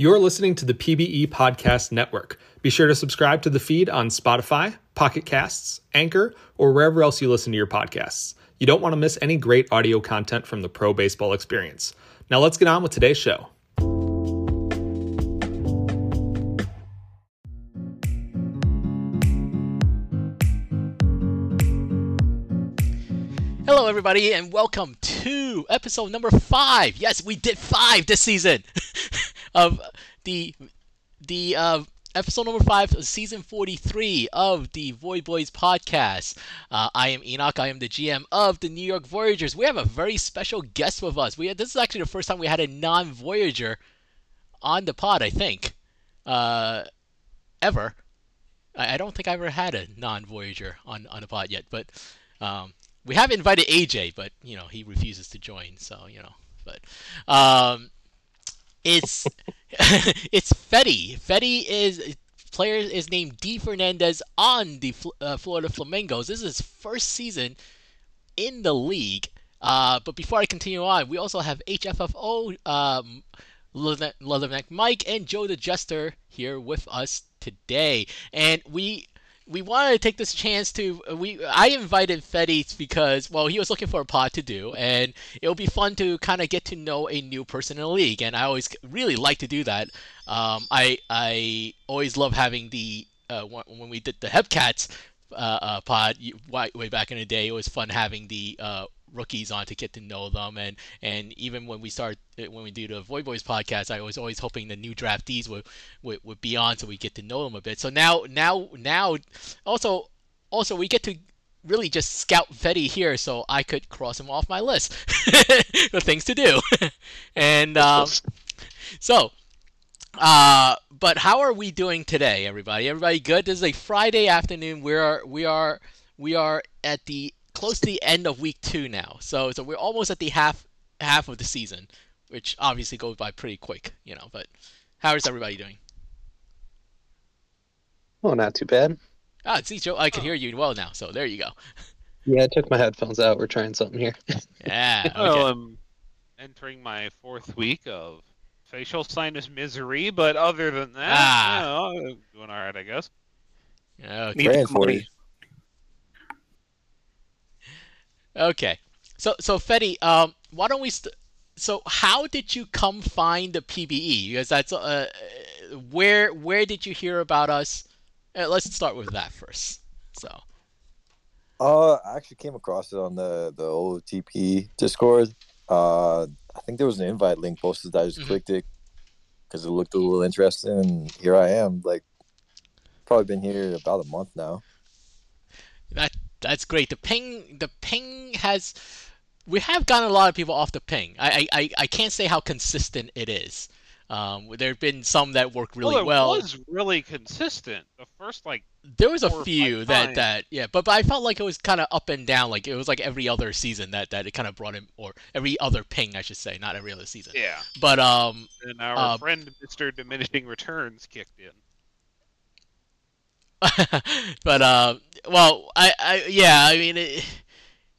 You're listening to the PBE Podcast Network. Be sure to subscribe to the feed on Spotify, Pocket Casts, Anchor, or wherever else you listen to your podcasts. You don't want to miss any great audio content from the pro baseball experience. Now let's get on with today's show. Hello, everybody, and welcome to episode number five. Yes, we did five this season of the the uh, episode number five season 43 of the VoyBoys podcast. Uh, I am Enoch. I am the GM of the New York Voyagers. We have a very special guest with us. We had, this is actually the first time we had a non-Voyager on the pod. I think uh, ever. I, I don't think I ever had a non-Voyager on on the pod yet, but. Um, we have invited AJ, but you know he refuses to join. So you know, but um, it's it's Fetty. Fetty is player is named D Fernandez on the uh, Florida Flamingos. This is his first season in the league. Uh, but before I continue on, we also have HFFO, um, Leatherneck Mike, and Joe the Jester here with us today. And we we wanted to take this chance to we I invited Fetty because well he was looking for a pod to do and it'll be fun to kind of get to know a new person in the league and I always really like to do that. Um, I I always love having the uh, when we did the Hepcats uh, uh, pod way, way back in the day. It was fun having the uh, rookies on to get to know them. And and even when we start when we do the VoyBoys podcast I was always hoping the new draftees would, would would be on so we get to know them a bit. So now now now also also we get to really just scout Fetty here so I could cross him off my list. The things to do. And um, so uh, but how are we doing today everybody? Everybody good? This is a Friday afternoon. We are we are we are at the close to the end of week two now. So so we're almost at the half half of the season, which obviously goes by pretty quick, you know. But how is everybody doing? Well, not too bad. Ah, see, Joe, I can oh. hear you well now. So there you go. Yeah, I took my headphones out. We're trying something here. yeah. Okay. Well, I'm entering my fourth week of facial sinus misery, but other than that, ah. you know, doing all right, I guess. Okay. Brand Okay. So so Fetty, um, why don't we? St- so how did you come find the PBE? Because that's uh, where where did you hear about us? Uh, let's start with that first. So. Uh, I actually came across it on the the OTP Discord. Uh, I think there was an invite link posted. I just mm-hmm. clicked it because it looked a little interesting, and here I am. Like, probably been here about a month now. That that's great. The ping, the ping has, we have gotten a lot of people off the ping. I, I, I can't say how consistent it is. Um, there have been some that work really well. It well. was really consistent. The first like there was a few that that yeah, but but I felt like it was kind of up and down. Like it was like every other season that that it kind of brought in, or every other ping, I should say, not every other season. Yeah. But um. And our uh, friend Mister Diminishing Returns kicked in. but uh, well, I, I yeah, I mean it,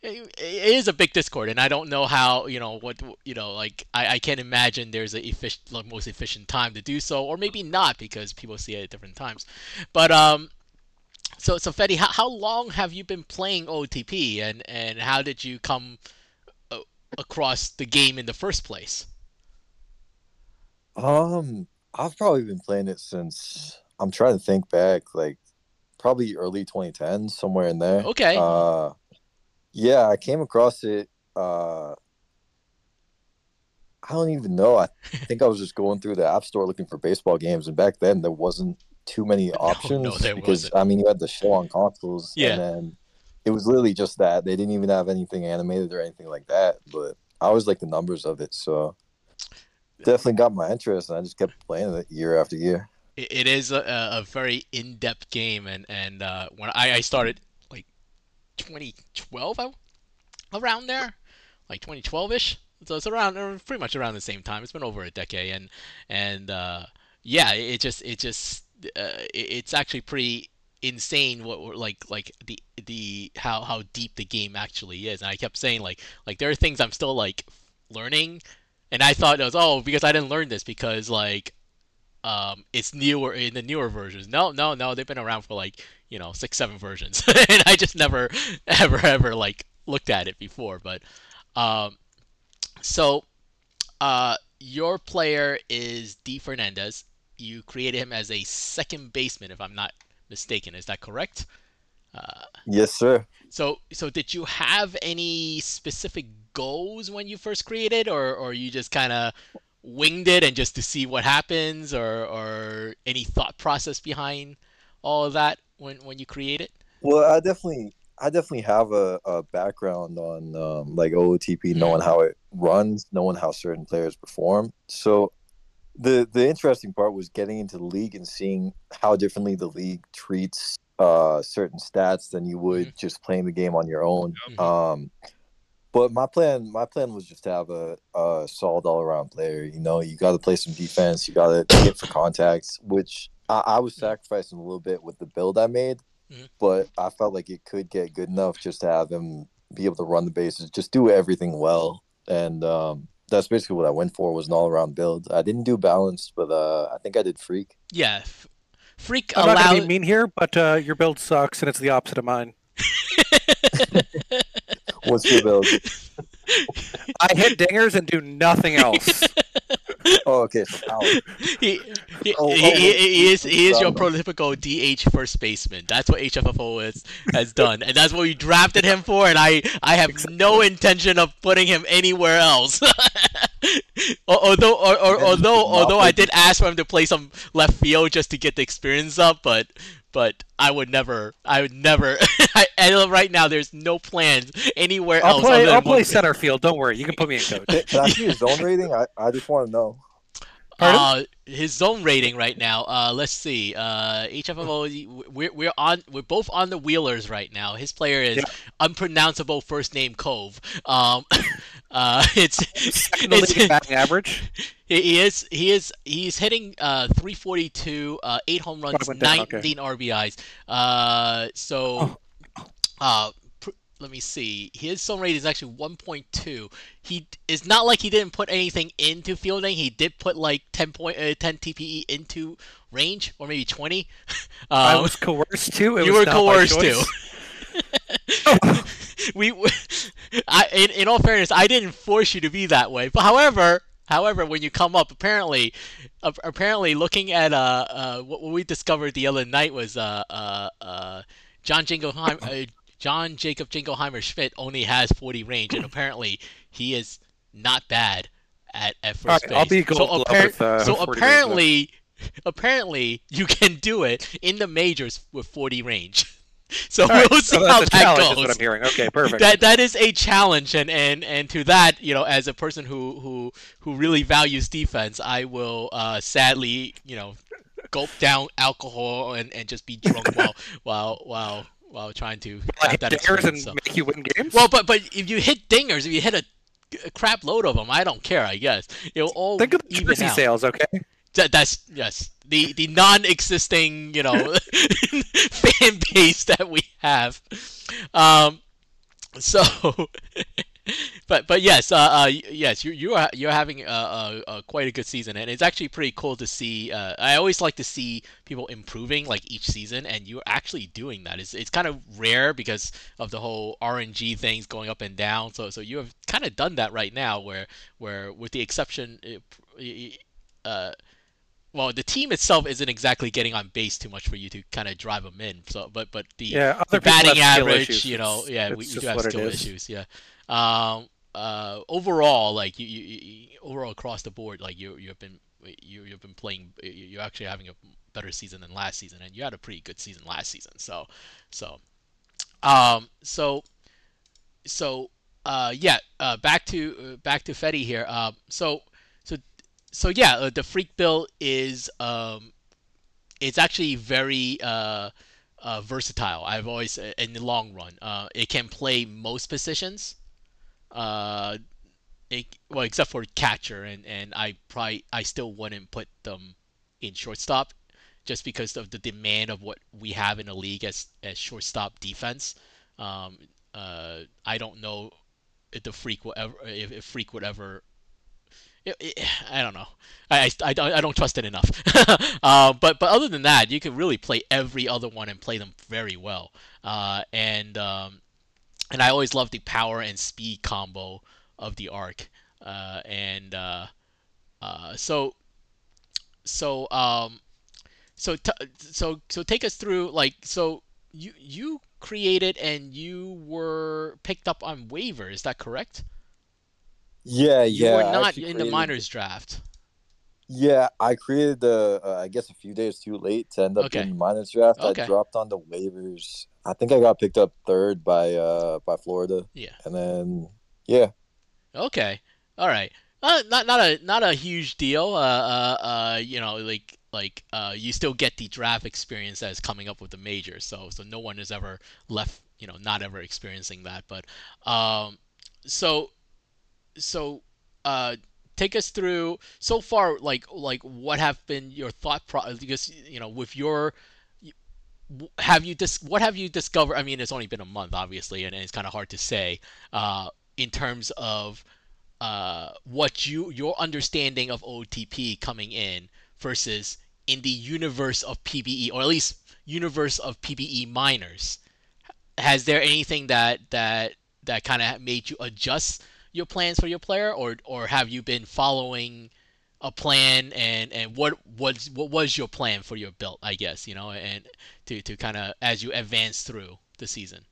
it, is a big Discord, and I don't know how you know what you know. Like I, I can't imagine there's a efficient, like, most efficient time to do so, or maybe not because people see it at different times. But um, so so Fetty, how, how long have you been playing OTP, and and how did you come uh, across the game in the first place? Um, I've probably been playing it since I'm trying to think back, like probably early 2010s, somewhere in there. Okay. Uh, yeah, I came across it. Uh, I don't even know. I think I was just going through the app store looking for baseball games, and back then there wasn't too many options no, no, because wasn't. I mean you had the show on consoles, yeah. and then it was literally just that. They didn't even have anything animated or anything like that. But I always like the numbers of it, so definitely got my interest, and I just kept playing it year after year it is a, a very in-depth game, and and uh, when I, I started like 2012 around there, like 2012ish. So it's around pretty much around the same time. It's been over a decade, and and uh, yeah, it just it just uh, it's actually pretty insane what like like the the how how deep the game actually is. And I kept saying like like there are things I'm still like learning, and I thought it was oh because I didn't learn this because like um, it's newer in the newer versions. No, no, no, they've been around for like you know six, seven versions, and I just never, ever, ever like looked at it before. But um, so uh, your player is D Fernandez. You created him as a second baseman, if I'm not mistaken. Is that correct? Uh, yes, sir. So, so did you have any specific goals when you first created, or or you just kind of winged it and just to see what happens, or or any thought process behind all of that when when you create it? Well, I definitely I definitely have a, a background on um, like OOTP, knowing how it runs, knowing how certain players perform. So the the interesting part was getting into the league and seeing how differently the league treats uh, certain stats than you would mm-hmm. just playing the game on your own. Mm-hmm. Um, but my plan, my plan was just to have a, a solid all around player. You know, you got to play some defense. You got to get for contacts, which I, I, was sacrificing a little bit with the build I made. Mm-hmm. But I felt like it could get good enough just to have him be able to run the bases, just do everything well, and um, that's basically what I went for was an all around build. I didn't do balanced, but uh, I think I did freak. Yeah, freak. I'm not gonna be mean here, but uh, your build sucks, and it's the opposite of mine. What's your build? I hit dingers and do nothing else. oh, okay. So power. He, he, oh, he, oh, he, he is he is your prototypical DH first baseman. That's what HFFO is, has done, and that's what we drafted him for. And I I have exactly. no intention of putting him anywhere else. although or, or, although although I did ask for him to play some left field just to get the experience up, but but I would never, I would never. I, right now, there's no plans anywhere I'll else. Play, I'll play center field. Don't worry, you can put me in coach. Can I see his zone rating? I, I just want to know. Uh, his zone rating right now. Uh, let's see. Uh, HFFO. We're, we're on. We're both on the Wheelers right now. His player is yeah. unpronounceable first name Cove. Um, uh, it's second it's, batting average. He is. He is. He's hitting uh 342, uh, eight home runs, 19 okay. RBIs. Uh, so, oh. uh, let me see. His zone rate is actually 1.2. He it's not like he didn't put anything into fielding. He did put like 10 point uh, 10 TPE into range, or maybe 20. Um, I was coerced too. It you were coerced we, I, in, in all fairness, I didn't force you to be that way. But however, however, when you come up, apparently, uh, apparently, looking at uh, uh, what we discovered the other night was uh, uh, uh, John Jingleheimer, uh, John Jacob Jingleheimer Schmidt only has 40 range, and apparently he is not bad at, at first right, base. I'll be so, appar- with, so apparently, apparently you can do it in the majors with 40 range. So right, we'll see so how that goes. What I'm hearing. Okay, perfect. That that is a challenge, and, and and to that, you know, as a person who who who really values defense, I will uh, sadly, you know, gulp down alcohol and, and just be drunk while while while while trying to have that dingers and so. make you win games. Well, but but if you hit dingers, if you hit a, a crap load of them, I don't care. I guess it'll all think of the jersey sales. Okay. That, that's yes, the the non-existing you know fan base that we have. Um, so but but yes, uh, uh, yes, you you are you're having a, a, quite a good season, and it's actually pretty cool to see. Uh, I always like to see people improving like each season, and you're actually doing that. It's it's kind of rare because of the whole RNG things going up and down. So so you have kind of done that right now, where where with the exception. Uh, well, the team itself isn't exactly getting on base too much for you to kind of drive them in. So, but but the, yeah, the batting average, you know, yeah, we, we do have skill issues. Yeah, um, uh, overall, like you, you, you, overall across the board, like you you've been you you've been playing. You're actually having a better season than last season, and you had a pretty good season last season. So, so, um, so, so, uh, yeah. Uh, back to uh, back to Fetty here. Um, so, so, yeah. Uh, the freak bill is um, it's actually very uh. Uh, versatile. I've always, in the long run, uh, it can play most positions uh, it, well, except for catcher, and, and I probably I still wouldn't put them in shortstop, just because of the demand of what we have in the league as as shortstop defense. Um, uh, I don't know if the freak will ever if, if freak would ever it, it, I don't know. I, I, I, don't trust it enough. uh, but but other than that, you can really play every other one and play them very well. Uh, and um, and I always love the power and speed combo of the arc. Uh, and uh, uh, so so um, so t- so so take us through like so you you created and you were picked up on waiver. Is that correct? Yeah, You yeah. were not in the minors draft. Yeah, I created the. Uh, I guess a few days too late to end up Okay. in the minors draft. Okay. I dropped on the waivers. I think I got picked up third by uh by Florida, Yeah. and then yeah, Okay. All right. Uh, not not a not a huge deal. Uh, uh, uh, you know, like like uh, you still get the draft experience as coming up with the major. So so no one is ever left. You know, not ever experiencing that. But um, so so uh, take us through so far. Like like what have been your thought pro? Because you know, with your have you dis- what have you discovered? I mean, it's only been a month, obviously, and it's kind of hard to say. Uh, in terms of uh, what you your understanding of OTP coming in versus in the universe of PBE, or at least universe of PBE minors. Has there anything that that that kind of made you adjust your plans for your player, or or have you been following a plan and and what was what was your plan for your build? I guess you know, and to to kind of as you advance through the season.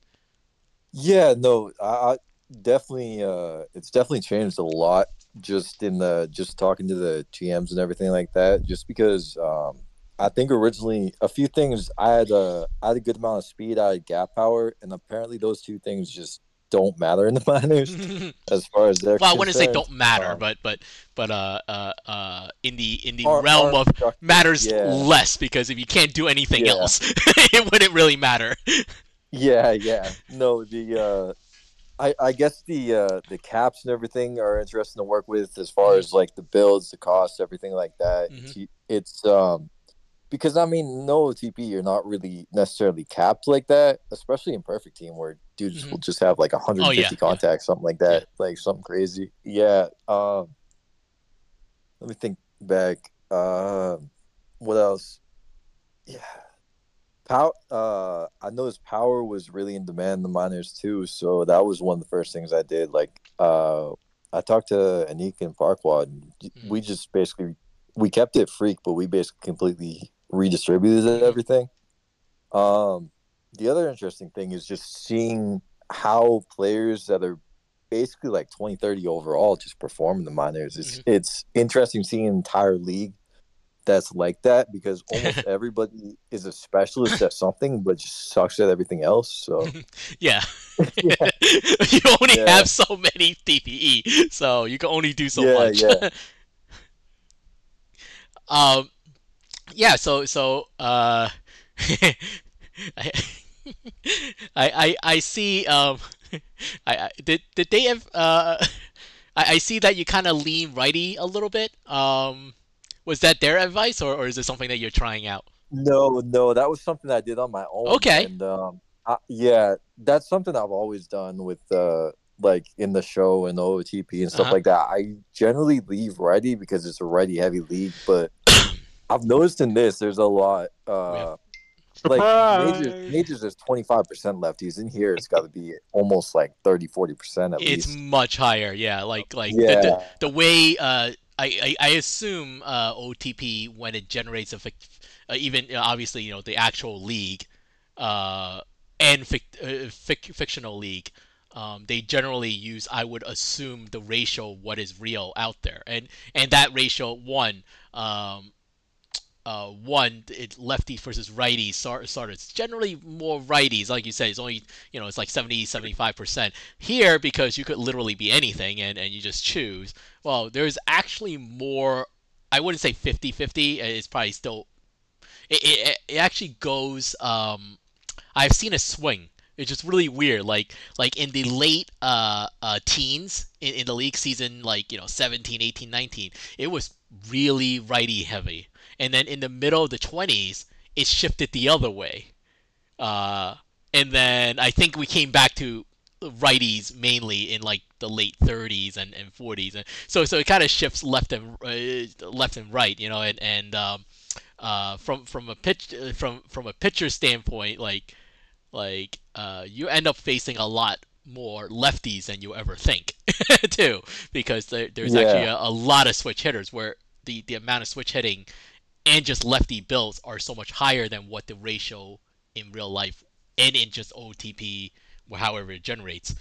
yeah. No, I, I definitely. Uh, it's definitely changed a lot just in the just talking to the GMs and everything like that. Just because um, I think originally a few things I had a I had a good amount of speed, I had gap power, and apparently those two things just don't matter in the minors as far as they're. well, I wouldn't say don't matter, Um, but but but uh uh uh in the in the Are- realm are of matters yeah. less because if you can't do anything Yeah. else, it wouldn't really matter. Yeah, yeah. No, the uh I I guess the uh the caps and everything are interesting to work with as far as like the builds, the costs, everything like that. Mhm. It's, it's um because I mean no TP, you're not really necessarily capped like that, especially in perfect team where dudes Mhm. will just have like 150 Oh, yeah, yeah. contacts, something like that, like something crazy. Yeah. Um let me think back. Um what else? Yeah. Power. Uh, I noticed power was really in demand in the minors too, so that was one of the first things I did. Like, uh, I talked to Anik and Farquad. And Mm. We just basically we kept it freak, but we basically completely redistributed Mm-hmm. everything. Um, the other interesting thing is just seeing how players that are basically like 20, 30 overall just perform in the minors. It's Mm-hmm. it's interesting seeing an entire league that's like that because almost everybody is a specialist at something but just sucks at everything else. So yeah. Yeah. you only Yeah. have so many TPE, so you can only do so Yeah, much. yeah. um, yeah. So so uh, I, I I see. Um, I, I did did they have uh. I, I see that you kind of lean righty a little bit. Um, was that their advice, or, or is it something that you're trying out? no, no, that was something I did on my own. Okay. And um, I, yeah, that's something I've always done with uh, like in the show and OTP and stuff Uh-huh. like that. I generally leave righty because it's a righty heavy league, but I've noticed in this there's a lot. Uh, like majors, Surprise! majors is 25% lefties in here it's got to be almost like 30 40% at It's least much higher, yeah. Like like the, yeah the, the way uh, I, I I assume uh, OTP when it generates a fic- uh, even uh, obviously you know the actual league uh, and fic- uh, fic- fictional league. Um, they generally use, I would assume, the ratio what is real out there, and and that ratio one, um, uh, one it lefties versus righties sort of it's generally more righties, like you said, it's only you know it's like 70 75 percent here because you could literally be anything and, and you just choose. Well there's actually more i wouldn't say 50-50 it's probably still it, it, it actually goes um i've seen a swing. It's just really weird like like in the late uh, uh teens in, in the league season like you know 17 18 19 it was really righty heavy and then in the middle of the 20s it shifted the other way uh and then i think we came back to righties mainly in like the late 30s and, and 40s, and so so it kind of shifts left and uh, left and right, you know, and and um, uh, from from a pitch from from a pitcher standpoint, like like uh, you end up facing a lot more lefties than you ever think, too, because there, there's Yeah. actually a, a lot of switch hitters where the the amount of switch hitting and just lefty builds are so much higher than what the ratio in real life and in just OTP, or however it generates,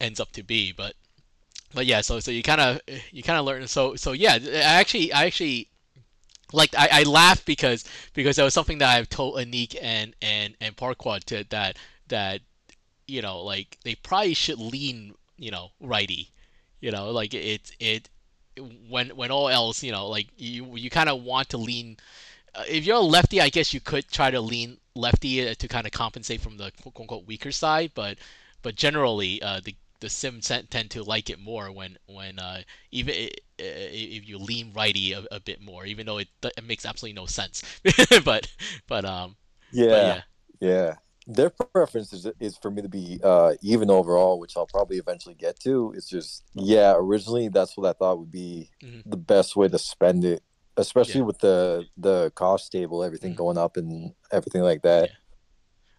ends up to be. But but yeah, so so you kind of you kind of learn. So so yeah, I actually I actually like I, I laugh because because that was something that I've told Anik and and and Parquad to that that you know like they probably should lean you know righty, you know like it it when when all else you know like you you kind of want to lean. Uh, if you're a lefty, I guess you could try to lean lefty uh, to kind of compensate from the quote unquote weaker side, but but generally uh, the the sims tend tend to like it more when when uh, even if you lean righty a, a bit more, even though it, it makes absolutely no sense. but but um but Yeah, yeah yeah. Their preference is, is for me to be uh, even overall, which I'll probably eventually get to. It's just, yeah, originally that's what I thought would be Mhm. the best way to spend it, especially Yeah. with the the cost table, everything Mhm. going up and everything like that.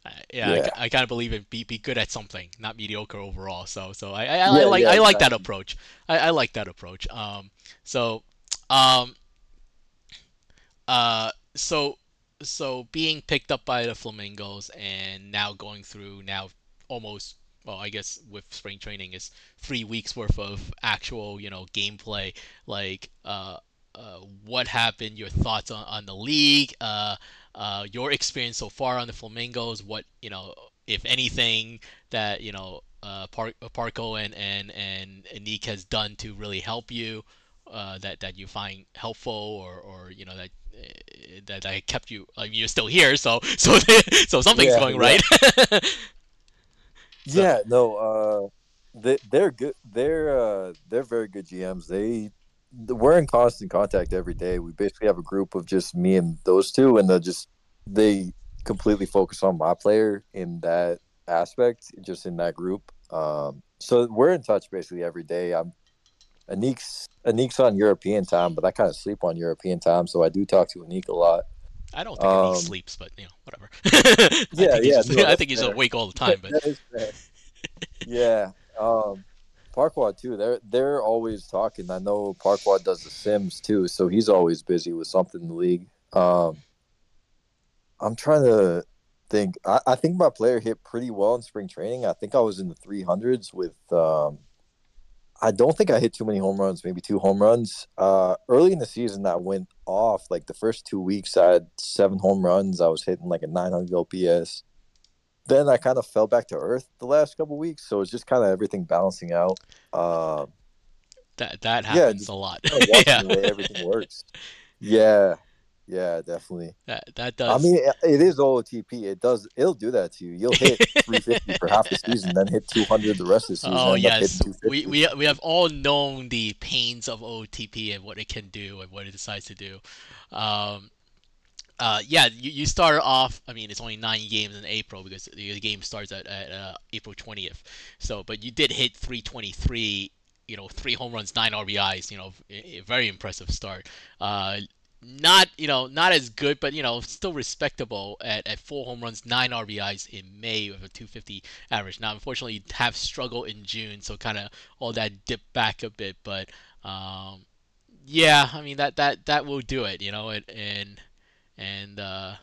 I, yeah, Yeah. I, I kind of believe in be be good at something, not mediocre overall. So so I I, I Yeah, like yeah, I like that approach. I, I like that approach. Um so um uh so so being picked up by the Flamingos and now going through now almost well I guess with spring training is three weeks worth of actual you know gameplay. Like uh uh, what happened, your thoughts on, on the league, uh, uh, your experience so far on the Flamingos, what, you know, if anything that, you know, uh, Par- Parco and, and, and Anik has done to really help you, uh, that, that you find helpful or, or you know, that, uh, that, I kept you, I mean, you're still here, so, so, so something's Yeah, going yeah. right. So- Yeah, no, uh, they they're good. They're uh, they're very good GMs. They we're in constant contact every day. We basically have a group of just me and those two, and they just they completely focus on my player in that aspect, just in that group. Um, so we're in touch basically every day. I'm Anik's Anik's on European time, but I kind of sleep on European time, so I do talk to Anik a lot. I don't think Anik Um, sleeps, but, you know, whatever. I Yeah, think yeah, no, I think he's fair. awake all the time, but. That is fair. yeah. Um, Parkwad too. They're they're always talking. I know Parkwad does the Sims too, so he's always busy with something in the league. Um, I'm trying to think. I, I think my player hit pretty well in spring training. I think I was in the 300s with. Um, I don't think I hit too many home runs. Maybe two home runs. Uh, early in the season, I went off. Like the first two weeks, I had seven home runs. I was hitting like a 900 OPS then I kind of fell back to earth the last couple weeks, so it's just kind of everything balancing out. Uh, That that Yeah, happens just a lot. yeah, the way everything works. Yeah, yeah, definitely. that that I mean, it- it is OTP. It does. It'll do that to you. You'll hit 350 for half the season, then hit 200 the rest of the season. oh yes, we, we we have all known the pains of OTP and what it can do and what it decides to do. Um, uh, yeah, you, you started off. I mean, it's only nine games in April because the game starts at, at uh, April twentieth. So, but you did hit 323. You know, three home runs, nine RBIs. You know, a, a very impressive start. Uh, not you know not as good, but you know still respectable at, at four home runs, nine RBIs in May with a 250 average. Now, unfortunately, you have struggled in June, so kind of all that dipped back a bit. But um, yeah, I mean that that that will do it. You know, and and and uh,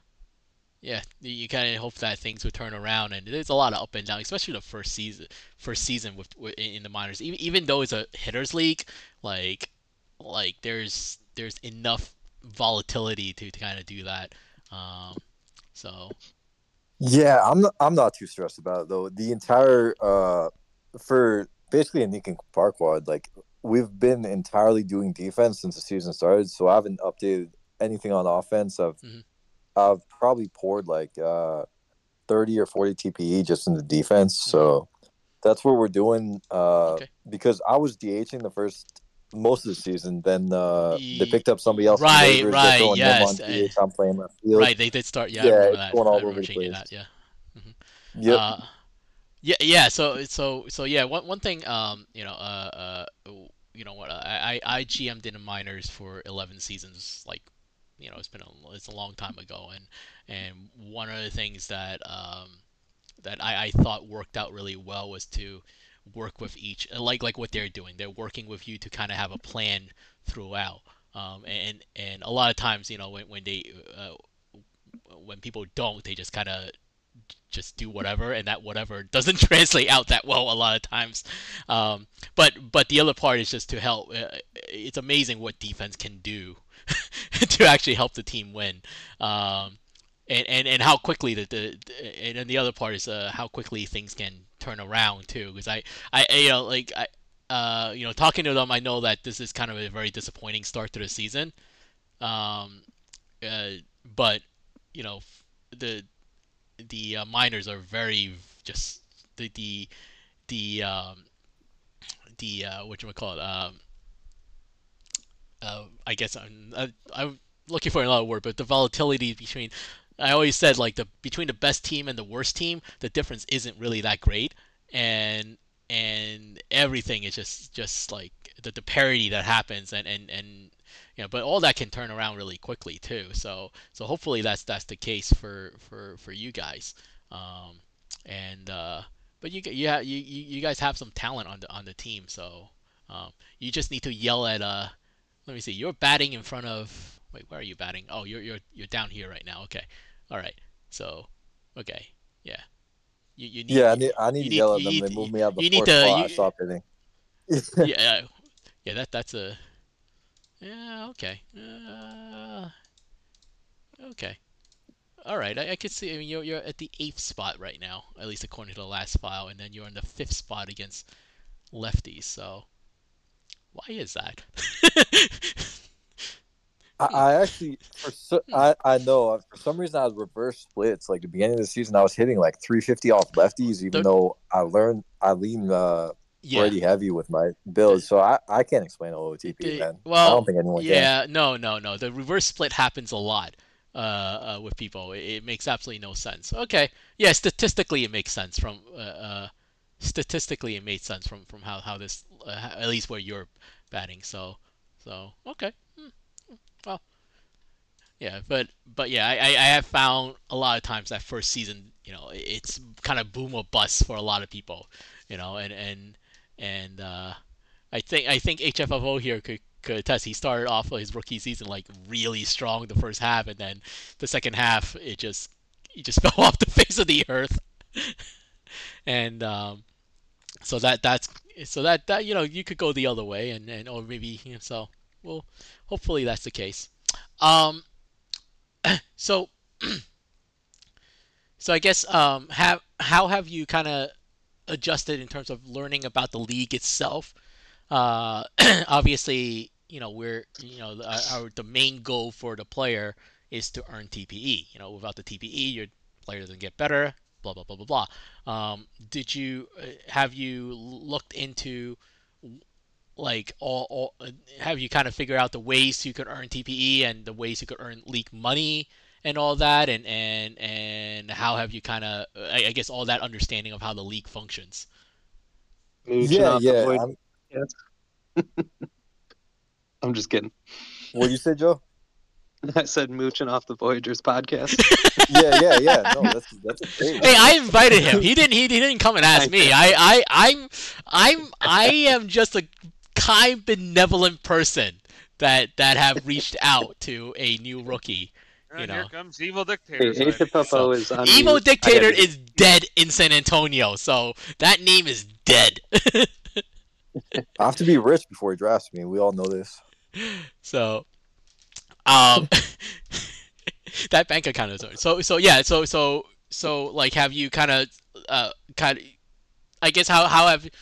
yeah, you kind of hope that things would turn around. And there's a lot of up and down, especially the first season, first season with, with in the minors. Even even though it's a hitters league, like like there's there's enough volatility to, to kind of do that. Um, so Yeah, I'm not, I'm not too stressed about it though. The entire uh for basically a Nick and Parkwad, like we've been entirely doing defense since the season started, so I haven't updated anything on offense. I've Mhm. I've probably poured like uh 30 or 40 TPE just in the defense. So that's what we're doing. Uh Mm-hmm. Okay. because I was DHing the first most of the season, then uh they picked up somebody else. right, waivers, right, throwing him yes, on DH, I'm playing left field. right, they did start. Yeah, I Yeah, it's that. going all I over the place. that. Yeah. Yep. Uh, Yeah, yeah. So, so, so, yeah. One, one thing, um, you know, uh, uh, you know what? I, I, I GM'd in the minors for 11 seasons. Like, you know, it's been a, it's a long time ago, and and one of the things that, um, that I, I thought worked out really well was to work with each, like, like what they're doing. They're working with you to kind of have a plan throughout. Um, and and a lot of times, you know, when when they uh, when people don't, they just kind of just do whatever, and that whatever doesn't translate out that well a lot of times. Um, but but the other part is just to help. Uh, it's amazing what defense can do to actually help the team win. Um, and, and, and how quickly the, the, and then the other part is uh, how quickly things can turn around too because I, I you know like I uh, you know talking to them I know that this is kind of a very disappointing start to the season. Um, uh, but you know the the uh, minors are very just the the the um, the uh, what you call it um, uh, I guess I'm I, I'm looking for another word, but the volatility between I always said like the between the best team and the worst team, the difference isn't really that great, and and everything is just just like the, the parity that happens and and and you know, but all that can turn around really quickly too. So so hopefully that's that's the case for for for you guys. Um, and uh, but you yeah you, you guys have some talent on the on the team. So um, you just need to yell at uh. Let me see. You're batting in front of. Wait, where are you batting? Oh, you're you're you're down here right now. Okay. All right. So, okay. Yeah. You, you need, yeah, I need, I need to yell at them. They move me out the you need to, spot. You, I stop hitting. yeah, yeah. That that's a yeah, okay. Uh, okay. All right, I, I could see. I mean, you're you're at the eighth spot right now, at least according to the last file, and then you're in the fifth spot against lefties. So, why is that? I, I, actually, for so, I I know uh, for some reason I was reverse splits. Like the beginning of the season, I was hitting like 350 off lefties, even the, though I learned I lean uh, yeah. pretty heavy with my build, so I, I can't explain OOTP, the, man. Well, I don't think anyone can. yeah, can. no, no, no. The reverse split happens a lot uh, uh, with people. It, it, makes absolutely no sense. Okay, yeah, statistically it makes sense from uh, uh statistically it made sense from from how how this uh, at least where you're batting. So so okay, hmm. Well. Yeah, but but yeah, I, I have found a lot of times that first season, you know, it's kind of boom or bust for a lot of people, you know, and and and uh, I think I think HFFO here could could attest. He started off his rookie season like really strong the first half, and then the second half it just he just fell off the face of the earth. and um, so that that's so that that you know you could go the other way, and and or maybe you know, so well hopefully that's the case. Um, so so I guess um have how have you kind of adjusted in terms of learning about the league itself. Uh, obviously, you know we're you know our, the main goal for the player is to earn TPE. You know, without the TPE, your player doesn't get better. Blah blah blah blah blah. Um, did you uh, have you looked into like all, all have you kind of figured out the ways you could earn TPE and the ways you could earn leak money and all that, and and and how have you kind of, I, I, guess, all that understanding of how the league functions? Yeah, yeah. I'm... Yes. I'm just kidding. What you say, Joe? I said mooching off the Voyagers podcast. yeah, yeah, yeah. No, that's that's great. Hey, I invited him. He didn't. He, he didn't come and ask me. I, I, I'm, I'm, I am just a kind, benevolent person that that have reached out to a new rookie you know. Here comes Evil Dictator. Hey, so, is Evil Dictator is dead in San Antonio, so that name is dead. I have to be rich before he drafts me. And we all know this. So, um, that bank account is so so yeah so so so like have you kind of uh kind of I guess how how have have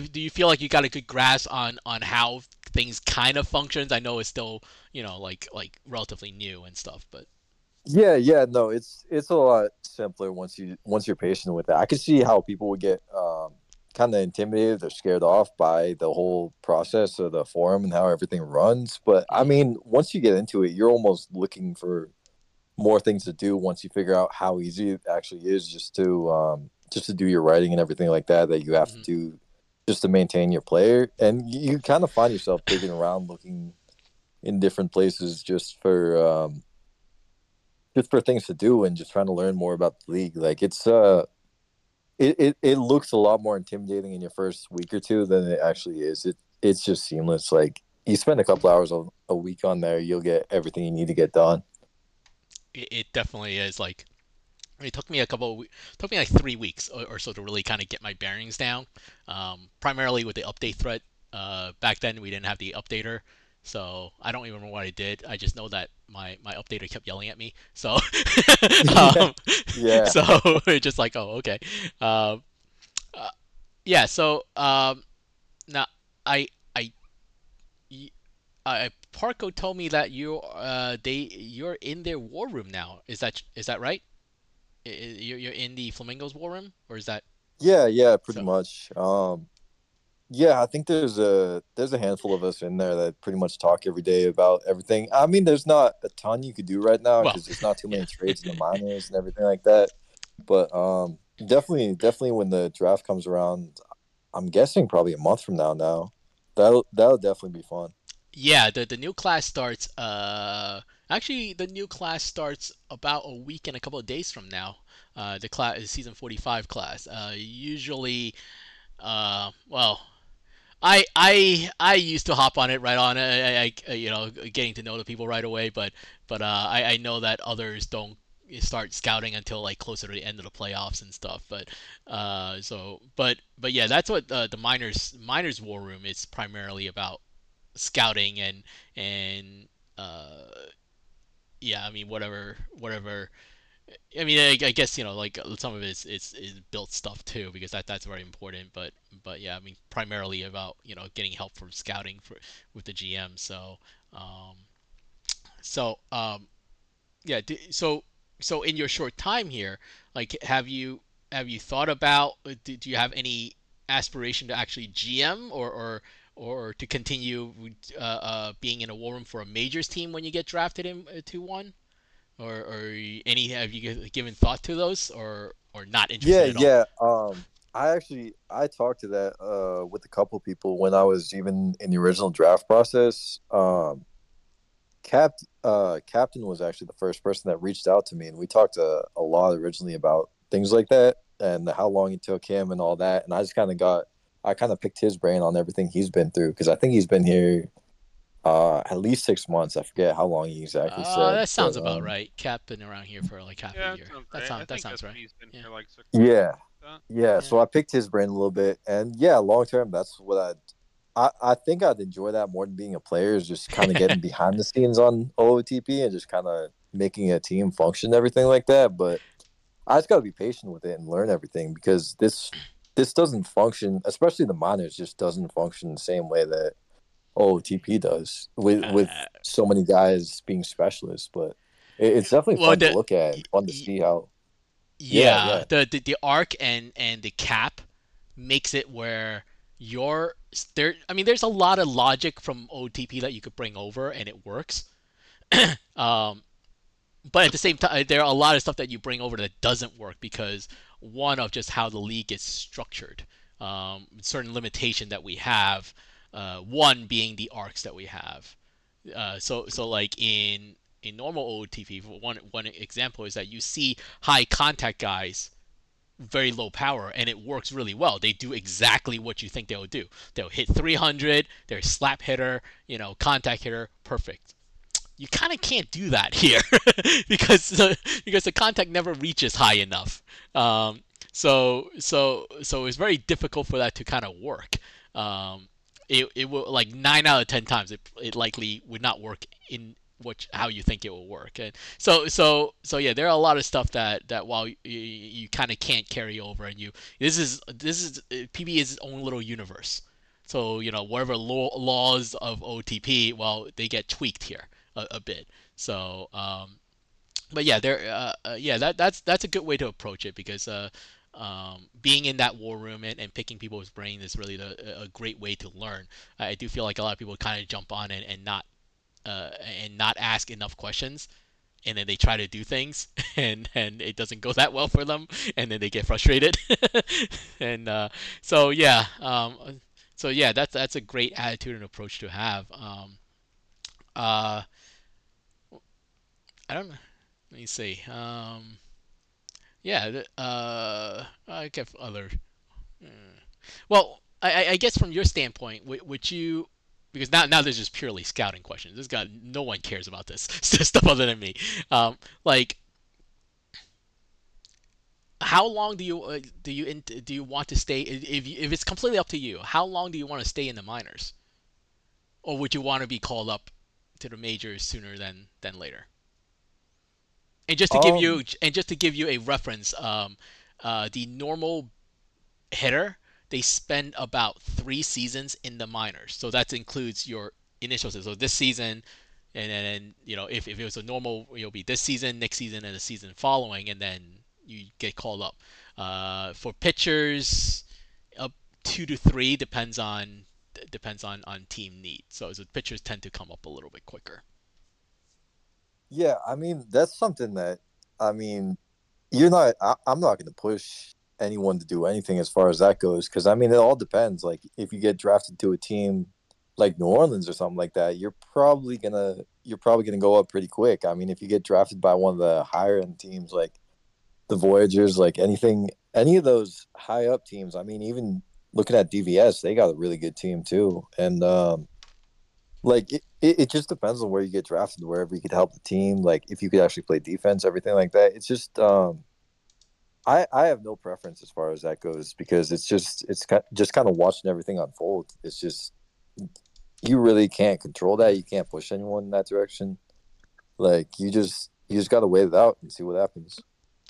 do you feel like you got a good grasp on on how things kind of functions? I know it's still you know like like relatively new and stuff, but yeah, yeah, no, it's it's a lot simpler once you once you're patient with it. I can see how people would get um, kind of intimidated or scared off by the whole process of the forum and how everything runs. But I mean, once you get into it, you're almost looking for more things to do once you figure out how easy it actually is just to um, just to do your writing and everything like that that you have Mhm. to do just to maintain your player. And you, kind of find yourself digging around, looking in different places just for um, just for things to do and just trying to learn more about the league. Like it's uh, it, it it looks a lot more intimidating in your first week or two than it actually is. It it's just seamless. Like you spend a couple hours a, a week on there, you'll get everything you need to get done. it definitely is like it took me a couple of took me like three weeks or, or so to really kind of get my bearings down um, primarily with the update threat. uh, back then we didn't have the updater so i don't even remember what i did i just know that my, my updater kept yelling at me so um, Yeah. so it's just like oh okay um, uh, yeah so um, now i i Parko told me that you uh they you're in their war room now. Is that is that right? You're in the Flamingos war room, or is that? Yeah, yeah, pretty So- much. Um, yeah, I think there's a there's a handful of us in there that pretty much talk every day about everything. I mean, there's not a ton you could do right now Well. because there's not too many trades in the minors and everything like that. But um, definitely, definitely when the draft comes around, I'm guessing probably a month from now. Now, that'll that'll definitely be fun. Yeah, the the new class starts. Uh, actually, the new class starts about a week and a couple of days from now. Uh, the class is season 45 class. Uh, usually, uh, well, I I I used to hop on it right on. I, I you know getting to know the people right away, but but uh, I I know that others don't start scouting until like closer to the end of the playoffs and stuff. But uh, so but but yeah, that's what uh, the minors minors war room is primarily about scouting and and uh, yeah, I mean whatever whatever. I mean, I, I guess you know, like some of it is, is, is built stuff too, because that that's very important. But but yeah, I mean, primarily about you know getting help from scouting for with the GM. So um, so um, yeah. So so in your short time here, like, have you have you thought about? uh, Do, do you have any aspiration to actually GM or or or to continue uh, uh, being in a war room for a majors team when you get drafted in uh, one? Or, or any have you given thought to those or or not interested Yeah, yeah. Um, I actually I talked to that uh with a couple people when I was even in the original draft process. Um, Cap uh Captain was actually the first person that reached out to me, and we talked a, a lot originally about things like that and how long it took him and all that. And I just kind of got I kind of picked his brain on everything he's been through because I think he's been here uh at least six months. I forget how long he exactly Uh, said. that sounds but, about um, right. Cap been around here for like half Yeah, a year. That sounds I that sounds right. He's been Yeah. here like Yeah. months. Yeah, so I picked his brain a little bit, and yeah, long term, that's what I'd. I, I think I'd enjoy that more than being a player. Is just kind of getting behind the scenes on OOTP and just kind of making a team function, everything like that. But I just got to be patient with it and learn everything because this this doesn't function, especially the minors, just doesn't function the same way that OTP does with with Uh, so many guys being specialists. But it, it's definitely Well, fun the- to look at, and fun to see how. Yeah, Yeah, yeah. the, the the arc and and the cap makes it where your there. I mean, there's a lot of logic from OTP that you could bring over, and it works. um, but at the same time, there are a lot of stuff that you bring over that doesn't work because one of just how the league is structured, um, certain limitation that we have. Uh, one being the arcs that we have. Uh, so so like in in normal OOTP, one one example is that you see high contact guys very low power and it works really well. They do exactly what you think they'll do. They'll hit 300, they're slap hitter, you know, contact hitter, perfect. You kind of can't do that here because the, because the contact never reaches high enough. Um, so so so it's very difficult for that to kind of work. Um, it, it will like nine out of ten times it, it likely would not work in what how you think it will work and so so so yeah there are a lot of stuff that that while you, you kind of can't carry over and you this is this is pb is its own little universe so you know whatever law, laws of otp well they get tweaked here a, a bit. So um but yeah there uh, uh, yeah that that's that's a good way to approach it because uh um, being in that war room and, and picking people's brain is really the, a great way to learn. I do feel like a lot of people kind of jump on and, and not uh, and not ask enough questions and then they try to do things and and it doesn't go that well for them and then they get frustrated. And uh, so yeah um, so yeah that's that's a great attitude and approach to have. Um, uh, I don't know let me see um, yeah uh, I get other uh, well I, I guess from your standpoint would, would you because now now there's just purely scouting questions. This guy, no one cares about this stuff other than me. Um, like, how long do you uh, do you do you want to stay? If you, if it's completely up to you, how long do you want to stay in the minors, or would you want to be called up to the majors sooner than than later? And just to give you um, and just to give you a reference, um, uh, the normal hitter they spend about three seasons in the minors. So that includes your initial season. So this season, and then you know if, if it was a normal, it'll be this season, next season, and the season following, and then you get called up. Uh, for pitchers, up two to three depends on depends on on team need. So, so pitchers tend to come up a little bit quicker. Yeah, I mean that's something that I mean you're not. I, I'm not going to push anyone to do anything as far as that goes. Because I mean, it all depends. Like if you get drafted to a team like New Orleans or something like that, you're probably gonna you're probably gonna go up pretty quick. I mean, if you get drafted by one of the higher end teams like the Voyagers, like anything, any of those high up teams. I mean, even looking at DVS, they got a really good team too, and um, like it, it, just depends on where you get drafted, wherever you could help the team. Like if you could actually play defense, everything like that. It's just um, I, I have no preference as far as that goes because it's just it's just kind of watching everything unfold. It's just you really can't control that. You can't push anyone in that direction. Like you just you just got to wait it out and see what happens.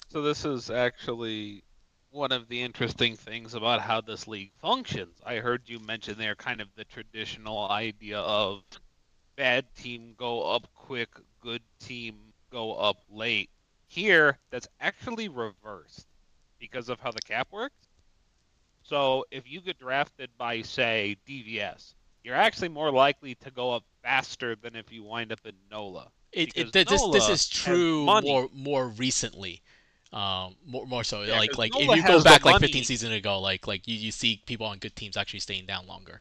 So this is actually one of the interesting things about how this league functions. I heard you mention there kind of the traditional idea of bad team go up quick, good team go up late. Here, that's actually reversed because of how the cap works. So if you get drafted by, say, DVS, you're actually more likely to go up faster than if you wind up in NOLA. It, it, this, NOLA this is true more more recently. Um, more, more so yeah, like like NOLA if you go back like 15 seasons ago, like like you, you see people on good teams actually staying down longer.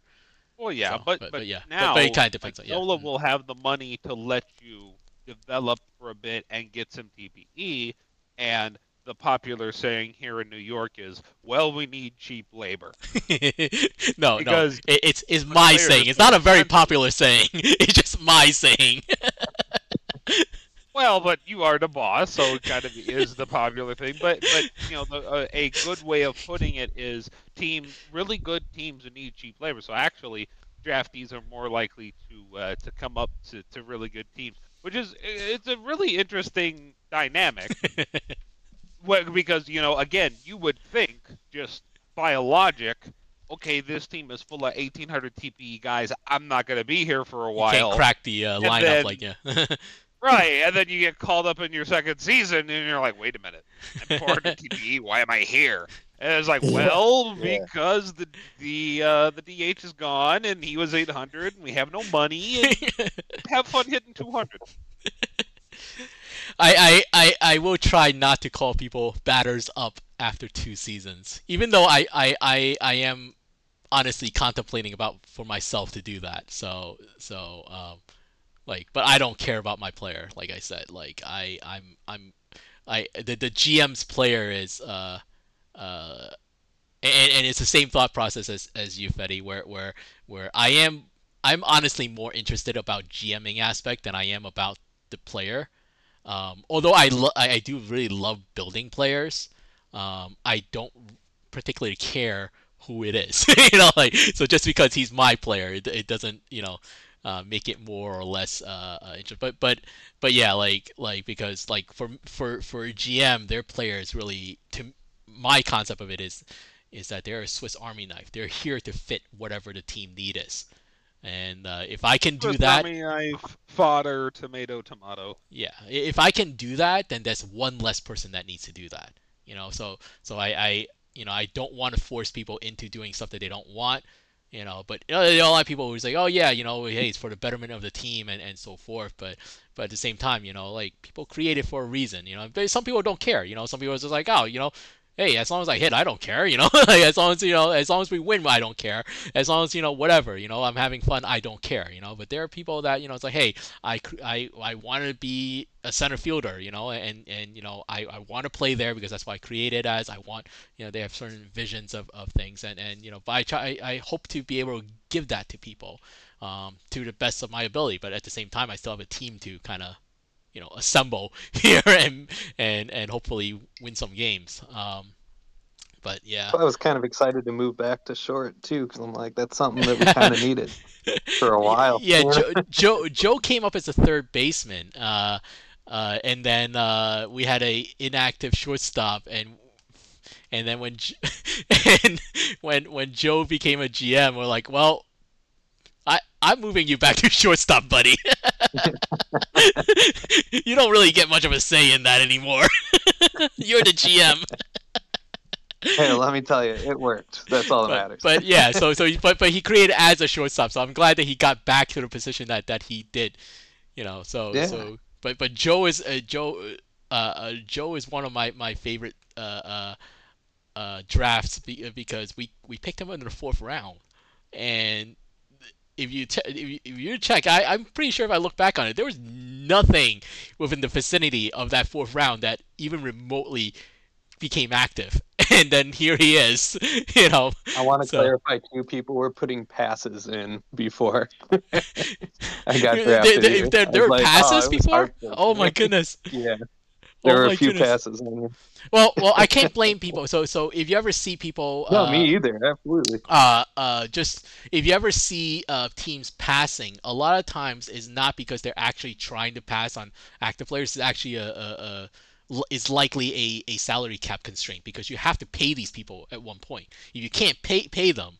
Well, yeah, so, but, but, but yeah, now but, it kind of depends. Like, yeah. NOLA will have the money to let you develop for a bit and get some TPE, and the popular saying here in New York is, "Well, we need cheap labor." no, because no, it's it's my saying. It's not a very popular saying. It's just my saying. well, but you are the boss, so it kind of is the popular thing. But but you know, the, uh, a good way of putting it is team really good teams need cheap labor. So actually, draftees are more likely to uh, to come up to, to really good teams which is it's a really interesting dynamic. well, because you know, again, you would think just by logic, okay, this team is full of 1800 TPE guys. I'm not going to be here for a while. You can't crack the uh, lineup then, like yeah. right, and then you get called up in your second season, and you're like, wait a minute, I'm 400 TPE. Why am I here? And it's like, well, yeah. because the the uh, the DH is gone and he was 800 and we have no money and have fun hitting 200. I, I, I, I will try not to call people batters up after two seasons, even though I, I, I, I am honestly contemplating about for myself to do that. So so um, like, but I don't care about my player. Like I said, like I I'm I'm I the the GM's player is uh uh, and, and it's the same thought process as, as you, Fetty, where, where, where I am, I'm honestly more interested about GMing aspect than I am about the player. Um, although I, lo- I, do really love building players, um, I don't particularly care who it is. you know, like so just because he's my player, it, it doesn't you know uh, make it more or less uh, uh, interesting. But but but yeah, like like because like for for for GM, their players really to my concept of it is is that they're a Swiss Army knife. They're here to fit whatever the team need is. And uh, if I can Swiss do that, Army knife, fodder, tomato, tomato. Yeah, if I can do that, then there's one less person that needs to do that. You know, so so I, I you know I don't want to force people into doing stuff that they don't want. You know. But you know, a lot of people always like, oh yeah, you know, hey, it's for the betterment of the team and, and so forth. But but at the same time, you know, like people create it for a reason, you know. Some people don't care, you know. Some people are just like, oh, you know, hey, as long as I hit, I don't care, you know. like, as long as you know, as long as we win, I don't care. As long as you know, whatever, you know, I'm having fun, I don't care, you know. But there are people that you know, it's like, hey, I I I want to be a center fielder, you know, and and you know, I, I want to play there because that's what I created as. I want, you know, they have certain visions of, of things, and and you know, but I try, I hope to be able to give that to people, um, to the best of my ability. But at the same time, I still have a team to kind of you know assemble here and and and hopefully win some games. Um, but yeah, I was kind of excited to move back to short too because I'm like that's something that we kind of needed for a while. Yeah, Joe, Joe Joe came up as a third baseman, uh, uh, and then uh, we had a inactive shortstop, and and then when and when when Joe became a GM, we're like, well, I I'm moving you back to shortstop, buddy. you don't really get much of a say in that anymore. You're the GM. hey, let me tell you, it worked. That's all that but, matters. But yeah, so so but but he created as a shortstop, so I'm glad that he got back to the position that that he did. You know, so Yeah. so but but Joe is uh, Joe uh, uh Joe is one of my my favorite uh uh, uh drafts be, because we we picked him in the fourth round, and if you te- if you, if you check, I I'm pretty sure if I look back on it, there was nothing within the vicinity of that fourth round that even remotely became active, and then here he is. You know, I want to so- clarify too. People were putting passes in before I got There- drafted. there, here. there, there were like, passes oh, before. Oh my goodness. Yeah, there were my a few goodness. passes. Well, well, I can't blame people. So, so if you ever see people, No, uh, me either. Absolutely. uh, uh, just if you ever see uh, teams passing, a lot of times is not because they're actually trying to pass on active players. It's actually a, a, a is likely a, a salary cap constraint because you have to pay these people at one point. If you can't pay pay them,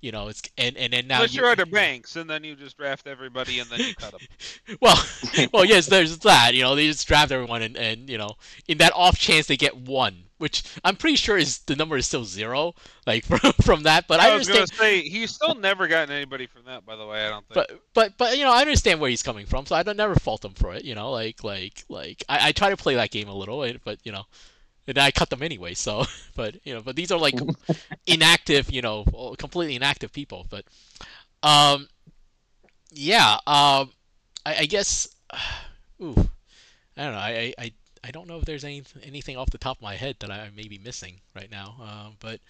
you know it's and and then now Unless you, you're Outer Banks, and then you just draft everybody, and then you cut them. Well, well, yes, there's that. You know, they just draft everyone, and, and you know, in that off chance they get one, which I'm pretty sure is the number is still zero, like from from that. But I, I was say he's still never gotten anybody from that. By the way, I don't think. But but but you know, I understand where he's coming from, so I don't never fault him for it. You know, like like like I, I try to play that game a little, eh, but you know, and I cut them anyway. So, but you know, but these are like inactive, you know, completely inactive people. But um, yeah, um, I, I guess, ooh, I don't know. I, I, I don't know if there's any anything off the top of my head that I may be missing right now. Um, but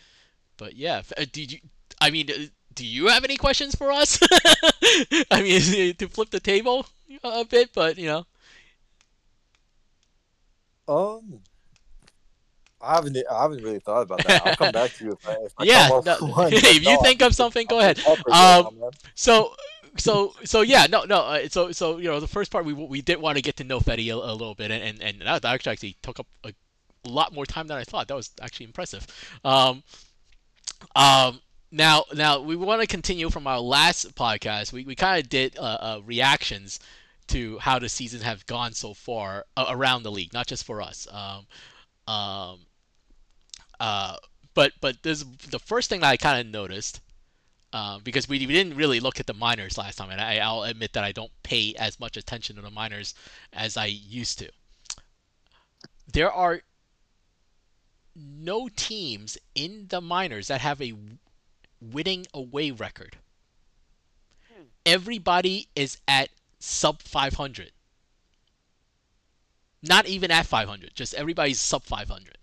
but yeah, uh, did you? I mean, uh, do you have any questions for us? I mean, to flip the table a bit, but you know. Um, I haven't. I haven't really thought about that. I'll come back to you if I. If I Yeah, no, one. if you No, think of something, go ahead. just help her Um. So, so, so yeah, no, no. Uh, so, so you know, the first part we we did want to get to know Fetty a, a little bit, and and, that actually actually took up a lot more time than I thought. That was actually impressive. Um, um, now, now we want to continue from our last podcast. We we kind of did uh, uh, reactions to how the season have gone so far uh, around the league, not just for us. Um, um, uh, but but there's the first thing that I kind of noticed um, because we, we didn't really look at the minors last time, and I, I'll admit that I don't pay as much attention to the minors as I used to. There are no teams in the minors that have a winning away record. Everybody is at sub 500. Not even at 500, just everybody's sub 500.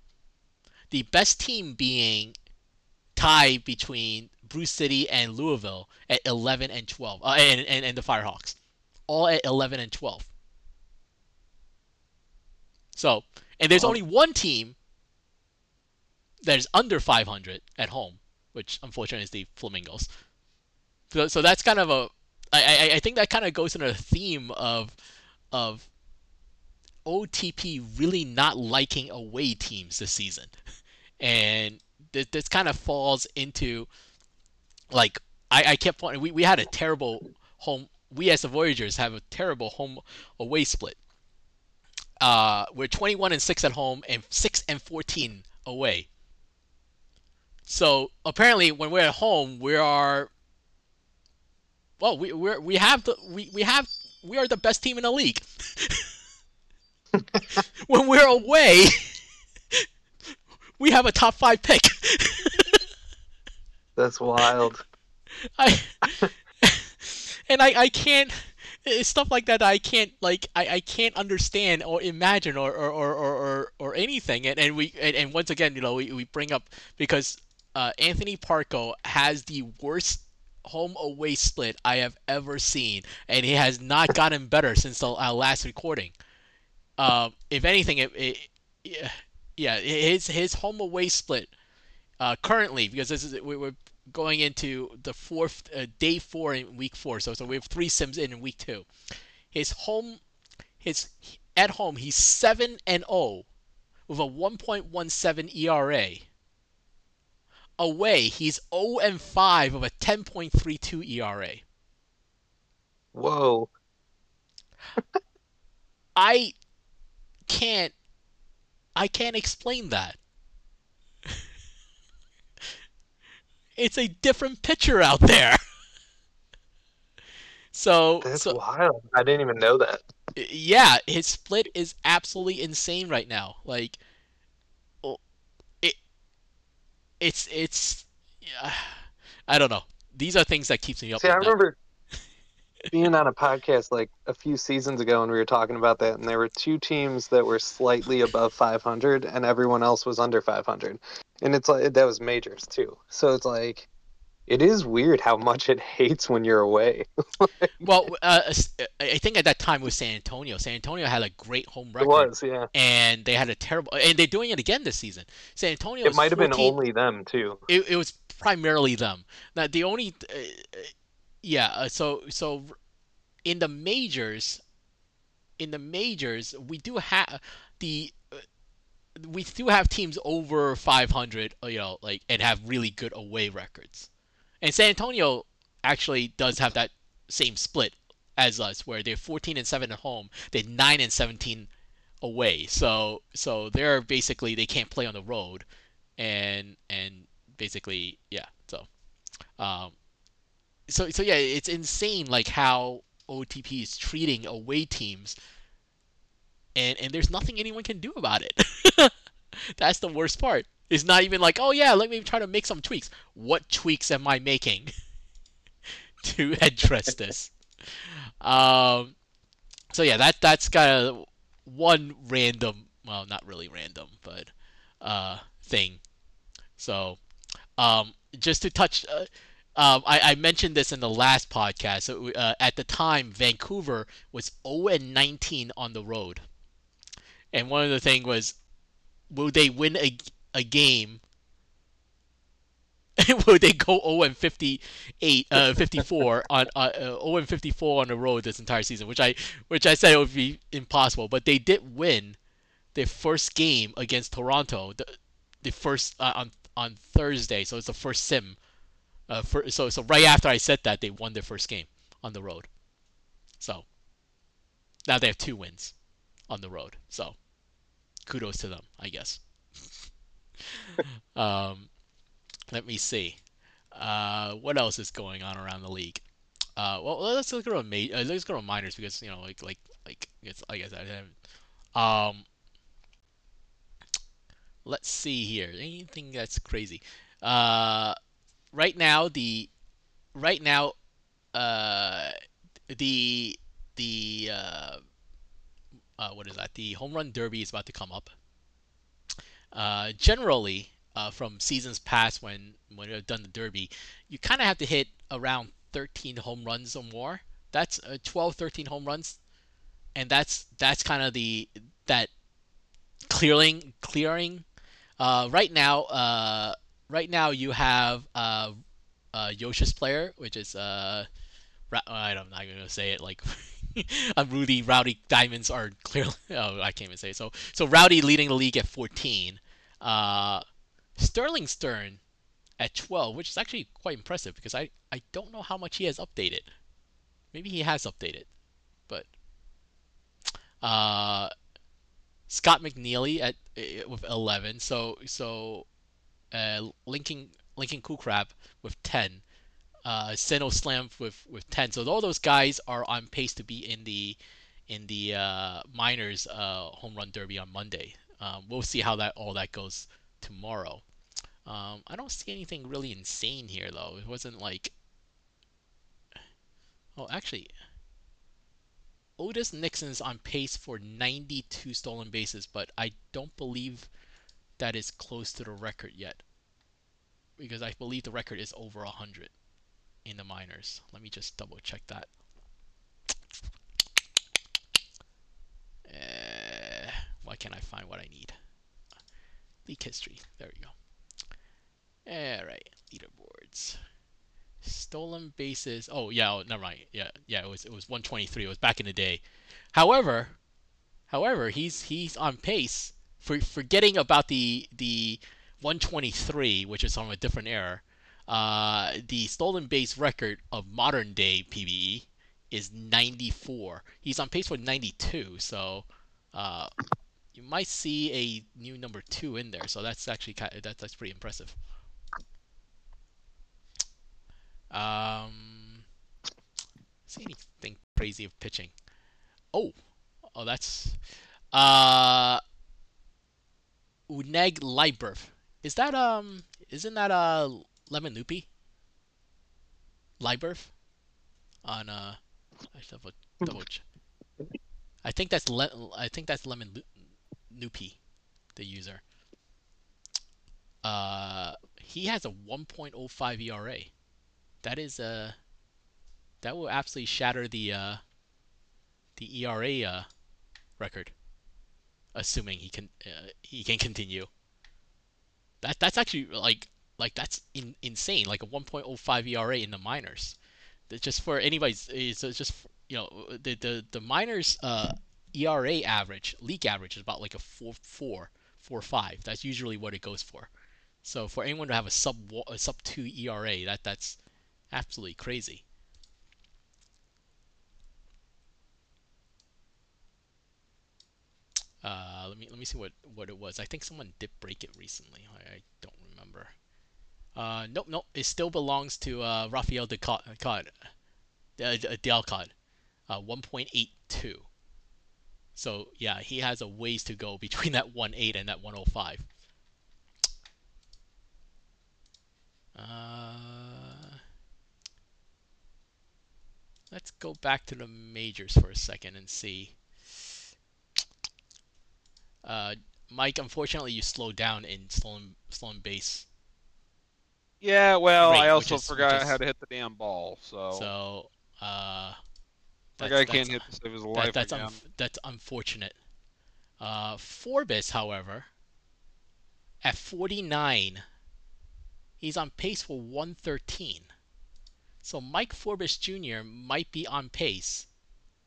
The best team being tied between Bruce City and Louisville at 11 and 12, uh, and, and and the Firehawks, all at 11 and 12. So, and there's Wow. only one team that is under 500 at home, which unfortunately is the Flamingos. So, so that's kind of a, I, I, I think that kind of goes into the theme of, of OTP really not liking away teams this season, and th- this kind of falls into like I, I kept pointing. We, we had a terrible home. We as the Voyagers have a terrible home away split. Uh, we're 21 and six at home and six and 14 away. So apparently, when we're at home, we are well, we we're, we have the we, we have we are the best team in the league. when we're away, we have a top five pick. That's wild. I and I I can't it's stuff like that, that I can't like I, I can't understand or imagine or or, or, or, or, anything and, and we and, and once again you know we, we bring up because uh, Anthony Parco has the worst home away split I have ever seen and he has not gotten better since the uh, last recording. Um, if anything, it, it yeah his his home away split uh, currently because this is we, we're going into the fourth uh, day four in week four. So so we have three sims in in week two. His home, his at home he's seven and zero oh with a 1.17 ERA. Away he's 0 and 5 with a 10.32 ERA. Whoa. I can't I can't explain that. it's a different picture out there. so That's so, wild. I didn't even know that. yeah, his split is absolutely insane right now. Like, it, it's it's, yeah, I don't know. These are things that keeps me up. See, I at night. remember being on a podcast like a few seasons ago and we were talking about that and there were two teams that were slightly above 500 and everyone else was under 500 and it's like that was majors too so it's like it is weird how much it hates when you're away Well, uh, I think at that time it was San Antonio. San Antonio had a great home it record, was yeah and they had a terrible. And they're doing it again this season. San Antonio. it might have been only them too it, it was primarily them. Now the only, uh, yeah. uh, So so in the majors, in the majors, we do have the. uh, We do have teams over 500, uh, you know, like and have really good away records, and San Antonio actually does have that same split as us, where they're 14 and 7 at home, they're 9 and 17 away. So so they're basically they can't play on the road, and and basically yeah so um so so yeah it's insane like how otp is treating away teams and and there's nothing anyone can do about it. That's the worst part. It's not even like oh yeah let me try to make some tweaks. What tweaks am i making to address this? Um so yeah that that's kind of one random well not really random but uh thing. So um, just to touch, uh, um, I, I mentioned this in the last podcast. So, uh, at the time, Vancouver was 0 and 19 on the road, and one of the thing was, will they win a, a game? will they go 0 and 58, uh, 54 on uh, uh, 0 and 54 on the road this entire season? Which I which I said it would be impossible, but they did win their first game against Toronto. The, the first uh, on on Thursday, so it's the first sim. Uh, for, so so right after I said that, they won their first game on the road. So now they have two wins on the road. So kudos to them, I guess. um, let me see. Uh, what else is going on around the league? Uh, well, let's look at ma- uh, let's go to minors because you know, like like like it's I guess I. Um, let's see here. Anything that's crazy. Uh, right now the right now uh, the the uh, uh, what is that? The home run derby is about to come up. Uh, generally, uh, from seasons past when when we've done the derby, you kind of have to hit around 13 home runs or more. That's uh, 12, 13 home runs, and that's that's kind of the that clearing clearing uh, right now, uh, right now you have uh, uh, Yoshi's player, which is uh, Ra- don't, I'm not gonna say it like uh, Rudy Rowdy Diamonds are clearly. Oh, I can't even say it. So so Rowdy leading the league at 14. Uh, Sterling Stern at 12, which is actually quite impressive because I I don't know how much he has updated. Maybe he has updated, but uh, Scott McNeely at uh, with 11. So so uh, Lincoln Lincoln Cool Crab with 10. uh, Seno Slam with with 10. So all those guys are on pace to be in the in the uh, minors uh, home run derby on Monday. Um, we'll see how that all that goes tomorrow. Um, I don't see anything really insane here though. It wasn't like oh actually Otis Nixon's on pace for 92 stolen bases, but I don't believe that is close to the record yet. Because I believe the record is over 100 in the minors. Let me just double check that. Uh, why can't I find what I need? League history. There we go. Alright, leaderboards. Stolen bases. Oh yeah, oh, never mind. Yeah, yeah. It was it was 123. It was back in the day. However, however, he's he's on pace for forgetting about the the 123, which is from a different era. Uh, the stolen base record of modern day PBE is 94. He's on pace for 92, so uh, you might see a new number two in there. So that's actually kind of, that's that's pretty impressive. Um, see anything crazy of pitching? Oh, oh, that's uh, Uneg Liebert. Is that um? Isn't that uh Lemon Loopy? Liebert on uh. I should a double check. I think that's le- I think that's Lemon Loopy, the user. Uh, he has a 1.05 ERA that is uh that will absolutely shatter the uh the ERA uh record assuming he can uh, he can continue. That that's actually like like that's in, insane like a 1.05 ERA in the minors. Just for anybody's it's just you know the the the minors uh ERA average league average is about like a 4 4 4 5 that's usually what it goes for. So for anyone to have a sub a sub 2 ERA that that's absolutely crazy. Uh, let me let me see what what it was. I think someone did break it recently. I, I don't remember. Uh, nope, nope. It still belongs to uh, Rafael Decot, uh, Delcott, uh, 1.82. So yeah, he has a ways to go between that 1.8 and that 105. Uh, Let's go back to the majors for a second and see. Uh, Mike, unfortunately, you slowed down in stolen stolen base. Yeah, well, Rate, I also is- forgot is- how to hit the damn ball, so, So, uh, that that's- guy can't hit to save his that- life that's again. unf- that's unfortunate. Uh, Forbes, however, at 49, he's on pace for 113. So Mike Forbes Jr. might be on pace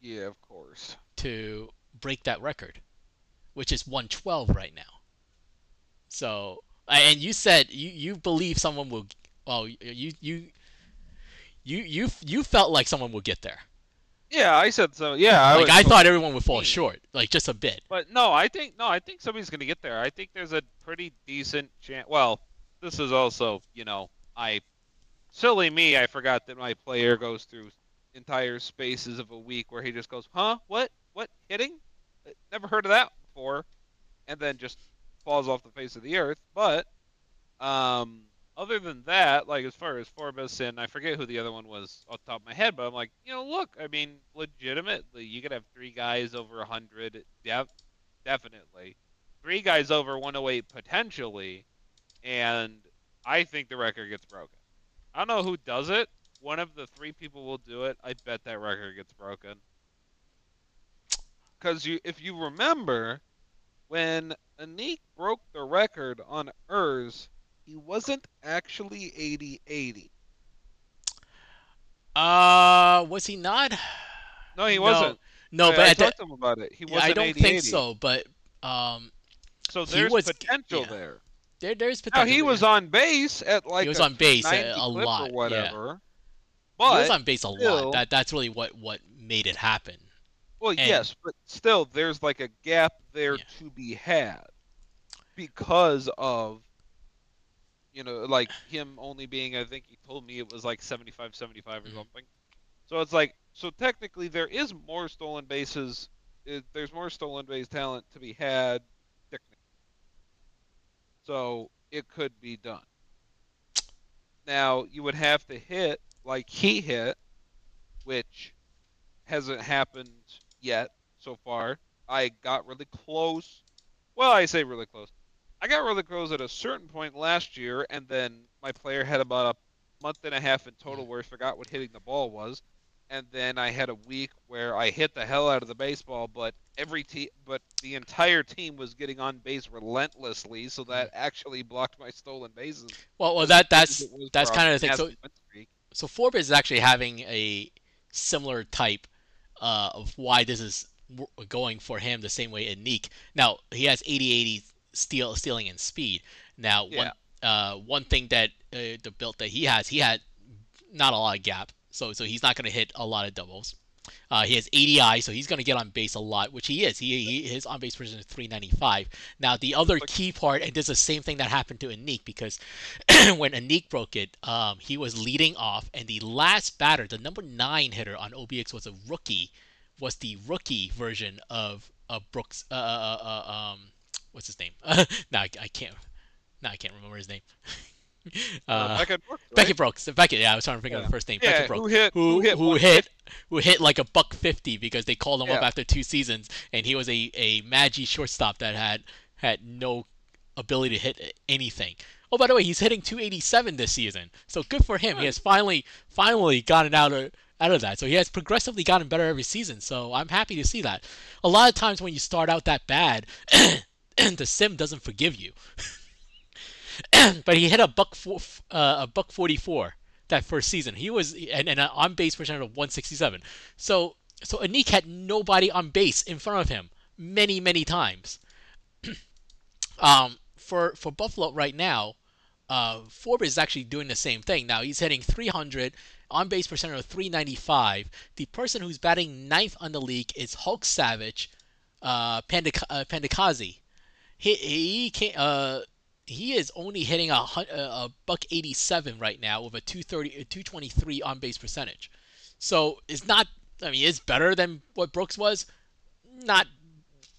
yeah, of course. to break that record, which is 112 right now. So, and you said you, you believe someone will. Well, you you you you you felt like someone would get there. Yeah, I said so. Yeah, I like was I thought everyone would fall Hmm. short, like just a bit. But no, I think no, I think somebody's gonna get there. I think there's a pretty decent chance. Well, this is also, you know, I silly me, I forgot that my player goes through entire spaces of a week where he just goes, "Huh? What? What? Hitting? Never heard of that before," and then just falls off the face of the earth. But um, other than that, like as far as Forbes and I forget who the other one was off the top of my head, but I'm like, you know, look, I mean, legitimately, you could have three guys over 100, def- definitely, three guys over 108 potentially, and I think the record gets broken. I don't know who does it. One of the three people will do it. I bet that record gets broken. Because you, if you remember, when Anik broke the record on ERS, he wasn't actually 80-80. Uh, was he not? No, he No, wasn't. No, I, but I the, talked to him about it. He wasn't I don't 80 think so. But um, So there's was- potential yeah. there. there there's Now potential. he was on base at like he was a on base a- a lot, or yeah. whatever. he was on base a still- lot. That that's really what what made it happen. well, and- yes, but still, there's like a gap there Yeah. to be had because of You know, like him only being, I think he told me it was like 75 75 or Mhm. something. So it's like, so technically there is more stolen bases. It, there's more stolen base talent to be had. technically. So it could be done. Now you would have to hit like he hit, which hasn't happened yet so far. I got really close. Well, I say really close. I got really close at a certain point last year, and then my player had about a month and a half in total where he forgot what hitting the ball was, and then I had a week where I hit the hell out of the baseball, but every team, but the entire team was getting on base relentlessly, so that actually blocked my stolen bases. Well, well, that that's that's kind of the thing. So so Forbes is actually having a similar type uh, of why this is going for him the same way Anik. Now he has 80-80 steal stealing and speed. Now one uh, one thing that uh, the build that he has, he had not a lot of gap, so so he's not going to hit a lot of doubles. Uh, he has 80i, so he's going to get on base a lot, which he is. He, he his on base percentage is 395. Now the other key part, and this is the same thing that happened to Anik because when Anik broke it, um, he was leading off, and the last batter, the number nine hitter on OBX was a rookie, was the rookie version of of Brooks. Uh, uh, uh, um, what's his name? no, I, I can't. No, I can't remember his name. Uh, Uh, Beckett Brooks, right? Beckett Brooks. Beckett. Yeah, I was trying to think Yeah. the first name. Yeah, Beckett Brooks who hit? who who hit? who hit who hit like a buck fifty because they called him up after two seasons, and he was a a Magi shortstop that had had no ability to hit anything. Oh, by the way, he's hitting 287 this season, so good for him. He has finally finally gotten out of out of that. So he has progressively gotten better every season. So I'm happy to see that. A lot of times when you start out that bad, the sim doesn't forgive you. but he hit a buck four, uh, a buck 44 that first season. He was and, and an on base percentage of 167. So so Anik had nobody on base in front of him many many times. um, for for Buffalo right now, uh, Forbes is actually doing the same thing. Now he's hitting 300 on base percentage of 395. The person who's batting ninth on the league is Hulk Savage, uh, uh. He he can uh he is only hitting a, a a buck 87 right now with a 230 a 223 on base percentage. So it's not I mean it's better than what Brooks was, not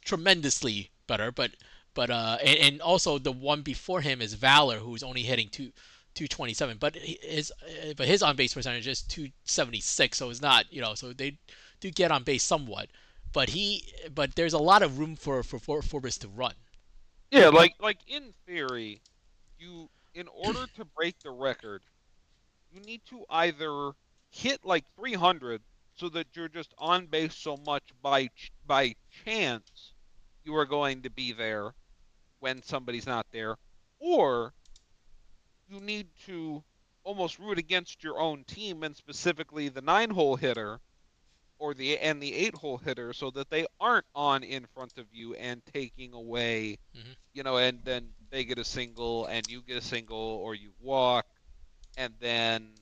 tremendously better, but but uh and, and also the one before him is Valor who's only hitting two 227, but his uh, but his on base percentage is 276, so it's not you know so they do get on base somewhat, but he but there's a lot of room for for, for Forbes to run. Yeah, like like in theory, you in order to break the record, you need to either hit like 300 so that you're just on base so much by by chance you are going to be there when somebody's not there, or you need to almost root against your own team and specifically the nine hole hitter or the and the eight hole hitter so that they aren't on in front of you and taking away Mhm. you know and then they get a single and you get a single or you walk and then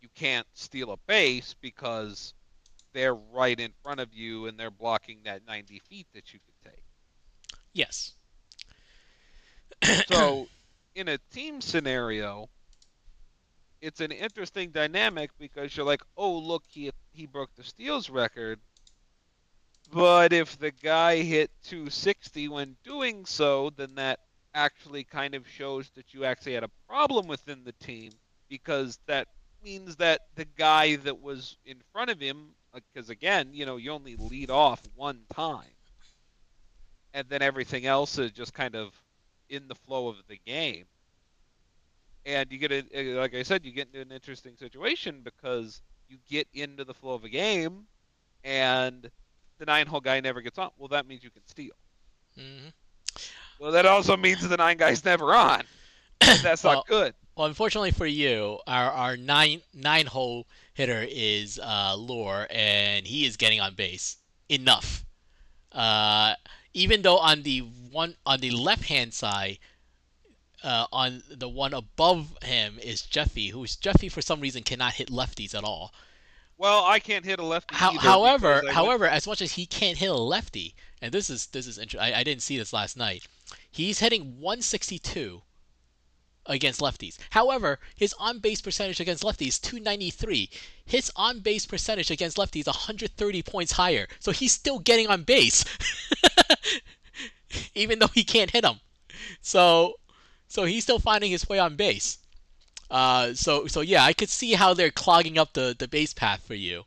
you can't steal a base because they're right in front of you and they're blocking that 90 feet that you could take Yes. so in a team scenario it's an interesting dynamic because you're like oh look he he broke the steals record. But if the guy hit 260 when doing so then that actually kind of shows that you actually had a problem within the team because that means that the guy that was in front of him because again you know you only lead off one time. And then everything else is just kind of in the flow of the game. And you get a, like I said, you get into an interesting situation because you get into the flow of a game, and the nine hole guy never gets on. Well, that means you can steal. hmm Well, that also means the nine guy's never on. That's Well, not good. Well, unfortunately for you, our, our nine nine hole hitter is uh, Lure, and he is getting on base enough. Uh, even though on the one on the left hand side, uh, on the one above him is Jeffy, who's Jeffy for some reason cannot hit lefties at all. Well, I can't hit a lefty. How, either however, went- however, as much as he can't hit a lefty, and this is this is interesting. I, I didn't see this last night. He's hitting 162 against lefties. However, his on base percentage against lefties 293. His on base percentage against lefties 130 points higher. So he's still getting on base, even though he can't hit them. So, so he's still finding his way on base. Uh, so so yeah, I could see how they're clogging up the, the base path for you.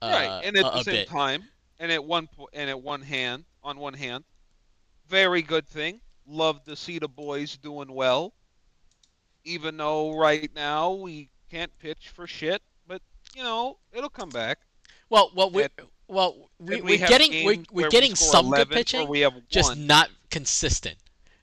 Uh, right, and at a- the a same bit. time, and at one po- and at one hand, on one hand, very good thing. Love to see the boys doing well. Even though right now we can't pitch for shit, but you know it'll come back. Well, well, we're, well, we, And we're getting we're, we're getting score some good pitching, we have just not consistent.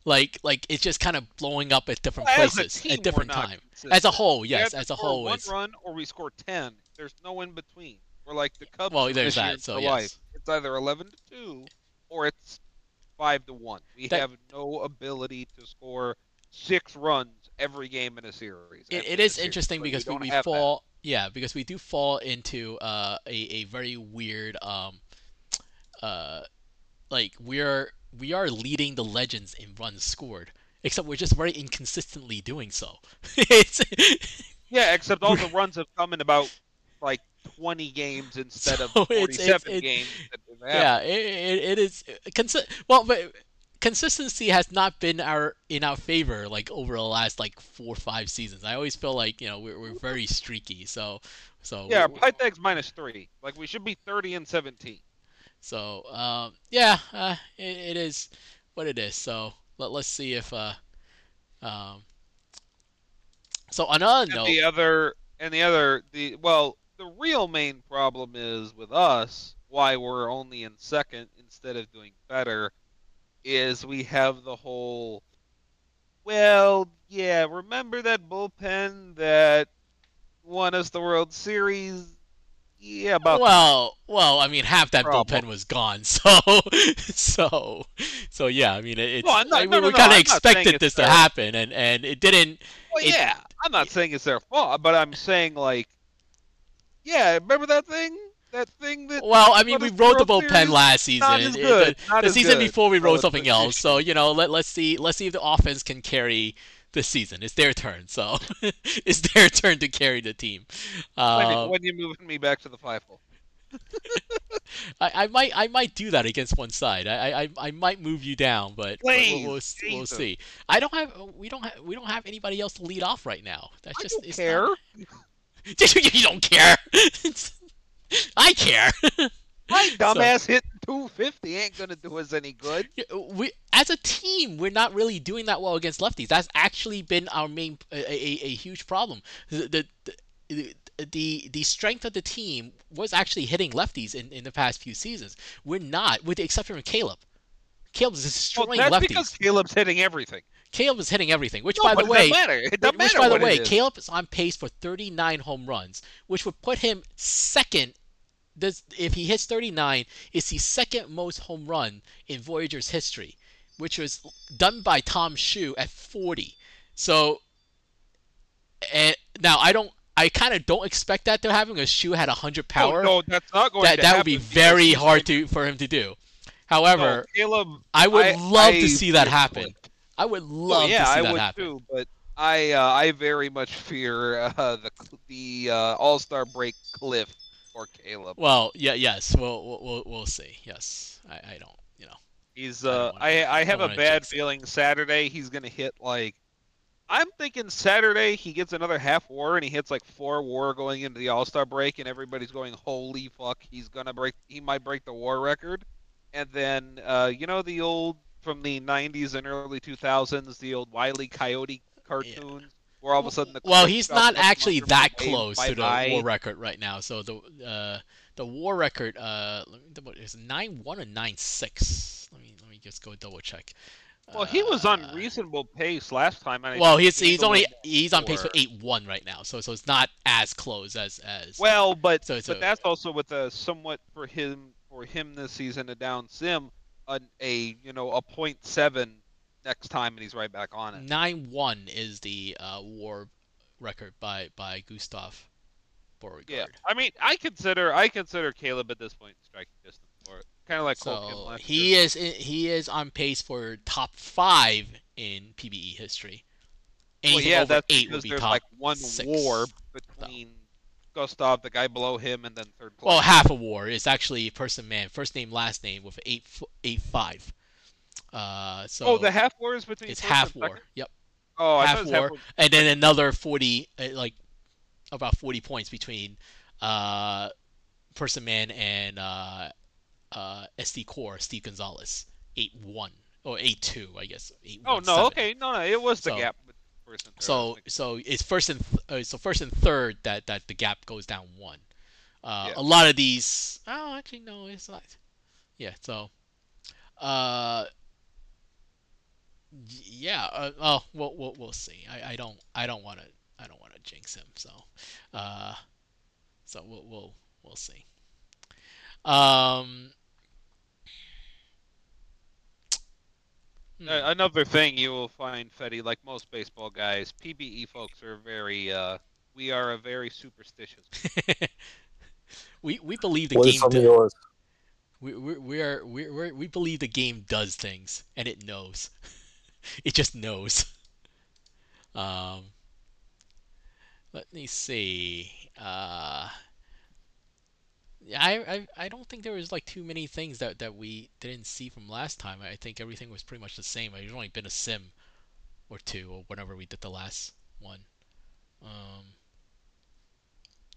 Like like it's just kind of blowing up at different a places team, at different not time. As a whole, yes, as a whole, one it's run or we score ten. There's no in between. We're like the Cubs. Well, there's that, so yes. life. It's either eleven to two or it's five to one. We That- have no ability to score six runs every game in a series. it, it is series, interesting because we, we have that. fall yeah because we do fall into uh, a, a very weird um uh like we're we are leading the legends in runs scored except we're just very inconsistently doing so Yeah, except all the runs have come in about like 20 games instead of So it's- it's- 47 it- games. yeah it, it, it is consi- well but consistency has not been our in our favor like over the last like four or five seasons i always feel like you know we're, we're very streaky so so Yeah, we- Pythag's minus three. Like we should be 30 and 17. So um, yeah, uh, it, it is what it is. So let, let's see if uh, um, so on another And note, the other, and the other, the well, the real main problem is with us. Why we're only in second instead of doing better, is we have the whole. Well, yeah, remember that bullpen that won us the World Series? Yeah, about well, well, I mean half that Problem. bullpen was gone. So so so yeah, I mean it, it's No, not- I no, no, we kind of I'm not saying expected this to happen, and and it didn't. Well, It- yeah, I'm not saying it's their fault, but I'm saying like, yeah, remember that thing? That thing that Well, I mean, we us the rode the bullpen last season. Not as good. The, not the as season good. before we So rode something else. So you know, let let's see let's see if the offense can carry the season. It's their turn. So it's their turn to carry the team. When, Uh, when you moving me back to the five hole? I, I might I might do that against one side. I I, I might move you down, but, we'll, we'll, we'll see. I don't have we don't have we don't have anybody else to lead off right now. That's I just don't it's care. Not... you don't care. I care. My So- dumbass hitting 250 ain't gonna do us any good. We as a team we're not really doing that well against lefties. That's actually been our main a, a, a huge problem. The, the the the strength of the team was actually hitting lefties in, in the past few seasons. We're not, with the exception of Caleb. Caleb is Well, that's lefties. because Caleb's hitting everything. Caleb is hitting everything. Which, No, by the way. Which matter by the way, is. Caleb is on pace for 39 home runs, which would put him second. This, if he hits 39, it's the second most home run in Voyager's history, which was done by Tom Shu at 40. So, and now I don't, I kind of don't expect that to happen because Shu had 100 power. Oh, no, that's not going that to that would be very hard gonna- for him to do. No, However, Caleb. I would I- love I to see that happen. I would love yeah, to see I would happen. too, but I uh, I very much fear uh, the the uh, All Star break cliff for Caleb. Well, yeah, yes, we'll we'll we'll, we'll see. Yes, I, I don't, you know. He's I uh wanna- I I have a bad feeling Saturday he's gonna hit like I'm thinking Saturday he gets another half war and he hits like four war going into the All Star break and everybody's going holy fuck he's gonna break he might break the war record and then uh you know the old from the 90s and early 2000s the old Wiley Coyote cartoons where all of a sudden the Well, he's not actually that close to the war record right now. So the uh the war record uh let me double is nine one or nine six. Let me let me just go double check. Well, he was on Uh, reasonable pace last time. And Well, he's he's only he's on pace for eight one right now. So so it's not as close as as. Well, but So it's but that's also with a somewhat for him for him this season a down sim, a, a you know a point seven next time and he's right back on it. nine one is the uh, war record by by Gustav Beauregard. Yeah, I mean I consider I consider Caleb at this point striking distance for it, kind of like So he year. is he is on pace for top five in PBE history. Well, yeah, over that's eight would be there's top like one six. war between Gustav, the guy below him, and then third place. Well, half a war is actually person man, first name last name with eight eight five. Uh, so oh, the half war is between. it's half war. second? Yep, Oh, I half thought it was war, half war. and then another forty, uh, like about forty points between uh, person man and uh, uh, SD Core Steve Gonzalez eight one or eight two, I guess. Eight, Oh one, no, seven. okay, no, no, it was the So- gap. First and third. So so it's first and th- uh, so first and third that that the gap goes down one. Uh, Yeah. A lot of these. Oh, actually no, it's not. Yeah. So. Uh. Yeah. Uh, oh, we'll, we'll we'll see. I, I don't I don't want to I don't want to jinx him. So. Uh. So we'll we'll we'll see. Um. Uh, another thing you will find, Fetty, like most baseball guys, PBE folks are very. uh We are a very superstitious. we we believe the What is game. some do- of yours? We we we are we we we believe the game does things and it knows. it just knows. Um. Let me see. Uh. I, I I don't think there was like too many things that that we didn't see from last time. I think everything was pretty much the same. There's only been a sim or two or whatever we did the last one. Um.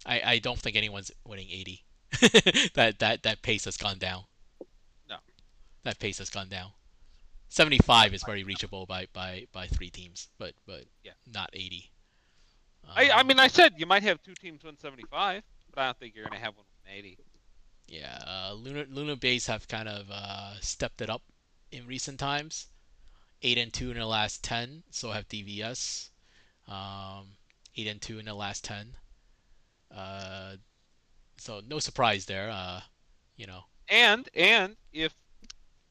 I I don't think anyone's winning 80. that that that pace has gone down. No. That pace has gone down. 75 is very reachable by by by three teams, but but Yeah. not 80. I, I Um, mean, I said you might have two teams win 75, but I don't think you're going to have one win 80. yeah, uh, Luna Luna Base have kind of uh, stepped it up in recent times. Eight and two in the last 10. So have DVS. Um, eight and two in the last 10. Uh, so no surprise there. Uh, you know. And and if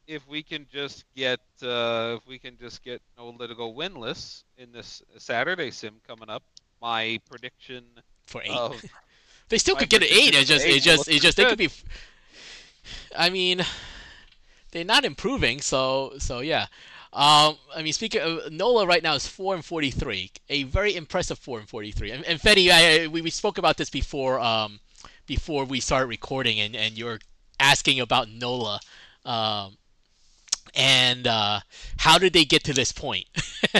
if we can just get uh, if we can just get No Litigo winless in this Saturday sim coming up, my prediction For eight. of They still could get an eight. It just, it just, it just, they could be. I mean, they're not improving, so, so yeah. Um, I mean, speaking of Nola, right now is four and forty-three, a very impressive four and forty-three. And, and Fetty, I, we, we spoke about this before, um, before we started recording, and, and you're asking about Nola, um, and uh, how did they get to this point?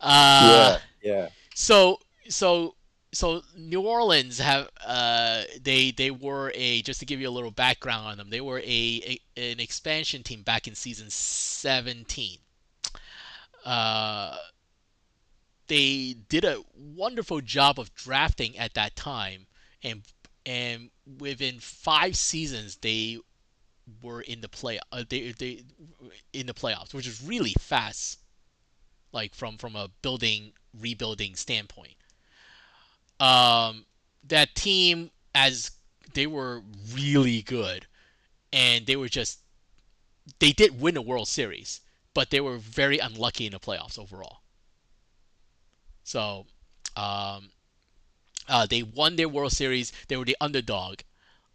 uh, yeah, yeah. so so so New Orleans have uh they they were a just to give you a little background on them they were a, a an expansion team back in season 17 uh they did a wonderful job of drafting at that time and and within 5 seasons they were in the play uh, they they in the playoffs which is really fast like from from a building rebuilding standpoint. Um, that team, as they were really good, and they were just they did win a World Series, but they were very unlucky in the playoffs overall. So, um, uh, they won their World Series. They were the underdog.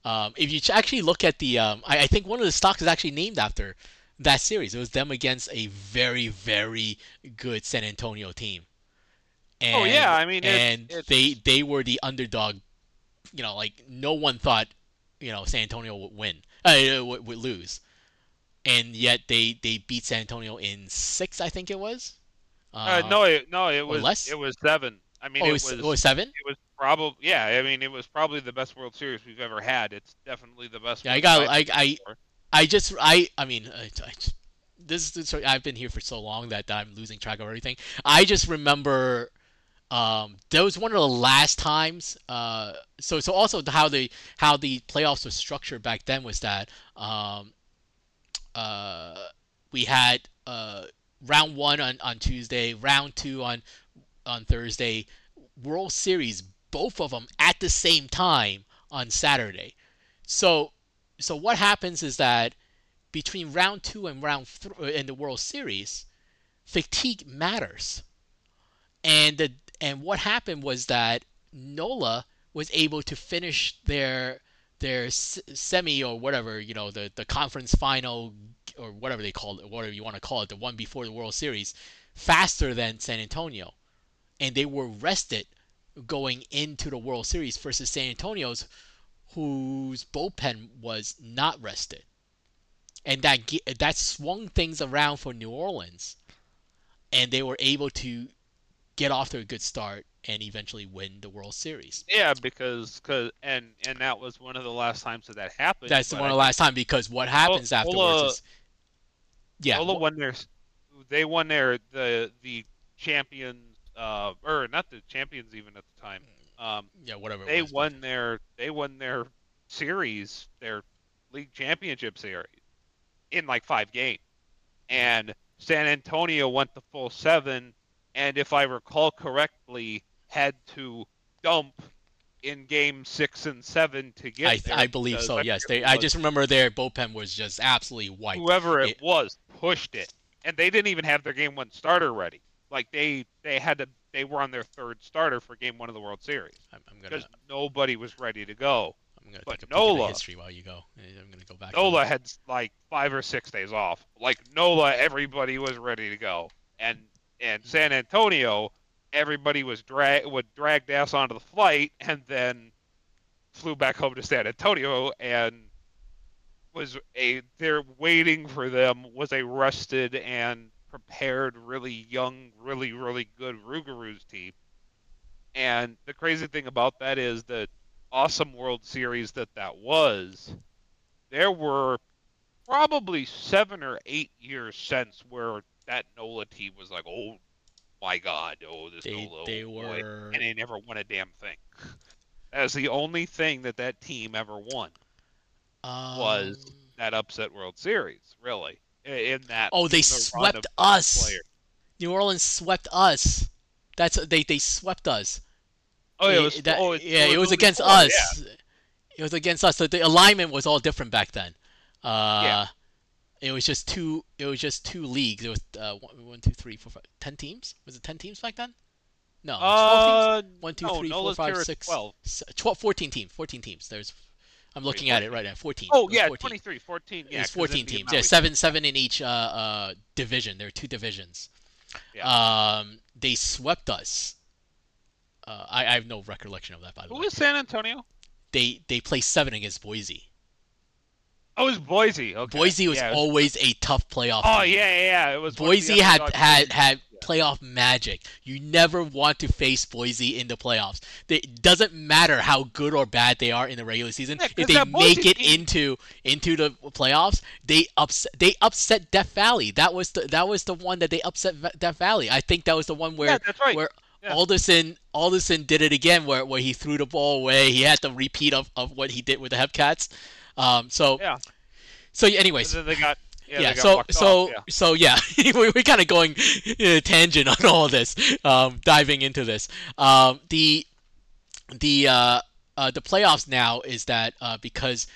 Um, if you actually look at the, um, I, I think one of the stocks is actually named after that series. It was them against a very, very good San Antonio team. And, Oh, yeah, I mean, and it's- they they were the underdog. You know, like no one thought, you know, San Antonio would win, uh, would, would lose, and yet they they beat San Antonio in six, I think it was. uh, no it, no it was less? it was seven. I mean oh, it was it was seven. it was probably yeah. I mean it was probably the best World Series we've ever had. It's definitely the best. Yeah, I got, I, I, before. I just, I, I mean, I, I, this is, I've been here for so long that I'm losing track of everything. I just remember, um, that was one of the last times. Uh, so, so also how the how the playoffs were structured back then was that, um, uh, we had uh round one on on Tuesday, round two on on Thursday, World Series, both of them at the same time on Saturday. So so what happens is that between round two and round in the World Series, fatigue matters. And the and what happened was that Nola was able to finish their their semi or whatever you know the the conference final or whatever they call it, whatever you want to call it, the one before the World Series, faster than San Antonio, and they were rested going into the World Series versus San Antonio's, whose bullpen was not rested, and that that swung things around for New Orleans, and they were able to get off to a good start and eventually win the World Series. Yeah, because cause, and and that was one of the last times that that happened. That's one of the last time because what happens Ola- afterwards is yeah, Ola won their they won their the the champions uh or not the champions even at the time. Um yeah, whatever. it they was. won their they won their series, their league championship series in like 5 games. And San Antonio went the full 7 and if I recall correctly had to dump in game 6 and 7 to get I, there I believe so. I Yes, they. who I just remember their bullpen was just absolutely wiped. whoever it It- was pushed it, and they didn't even have their game one starter ready. Like they they had to they were on their third starter for game one of the World Series I'm, I'm gonna. because nobody was ready to go. I'm gonna but take a peek at Nola- history while you go. I'm gonna go back. Nola had like five or six days off. Like Nola, everybody was ready to go, and and San Antonio, everybody was drag would dragged ass onto the flight, and then flew back home to San Antonio, and was a they're waiting for them was a rested and prepared, really young, really really good Rougarous team. And the crazy thing about that is the awesome World Series that that was. There were probably seven or eight years since where that Nola team was like, oh my god, oh this They Nola, they oh boy," were. and they never won a damn thing. That is the only thing that that team ever won. was um, That upset World Series, really. In that. Oh, they the swept us. players. New Orleans swept us. That's they they swept us. Oh, it It- was. that- oh, it, yeah, it was only against us. It was against us. So the alignment was all different back then. Uh, Yeah. It was just two. It was just two leagues. It was uh, one, one, two, three, four, five, ten teams. Was it ten teams back then? No, Yeah. twelve teams. Uh, One, two, no, three, Nola's five, here is six, 12. s- 12, 14 teams. 14 teams. There's. I'm looking Wait, at it right now. 14. Oh yeah, 14. 23, 14. Yeah, it's 14 teams. Yeah, seven, seven in each uh, uh, division. There are two divisions. Yeah. Um, they swept us. Uh, I, I have no recollection of that, by the Who way. Who is San Antonio? They they placed seven against Boise. Oh, it was Boise. Okay. Boise was yeah, was- always a tough playoff. Oh team. yeah, yeah, yeah. It was one of the Boise had had had playoff magic. You never want to face Boise in the playoffs. It doesn't matter how good or bad they are in the regular season. Yeah, if they make it team- into into the playoffs, they upset they upset Death Valley. That was the that was the one that they upset Death Valley. I think that was the one where Yeah, that's right. where Yeah. Alderson Alderson did it again, where, where he threw the ball away. He had the repeat of, of what he did with the Hepcats. Um, so Yeah. so anyways, they got. Yeah. yeah, so so off, yeah. so yeah, we we're kind of going uh, tangent on all this, um, diving into this. Um, the the uh, uh, the playoffs now is that uh, because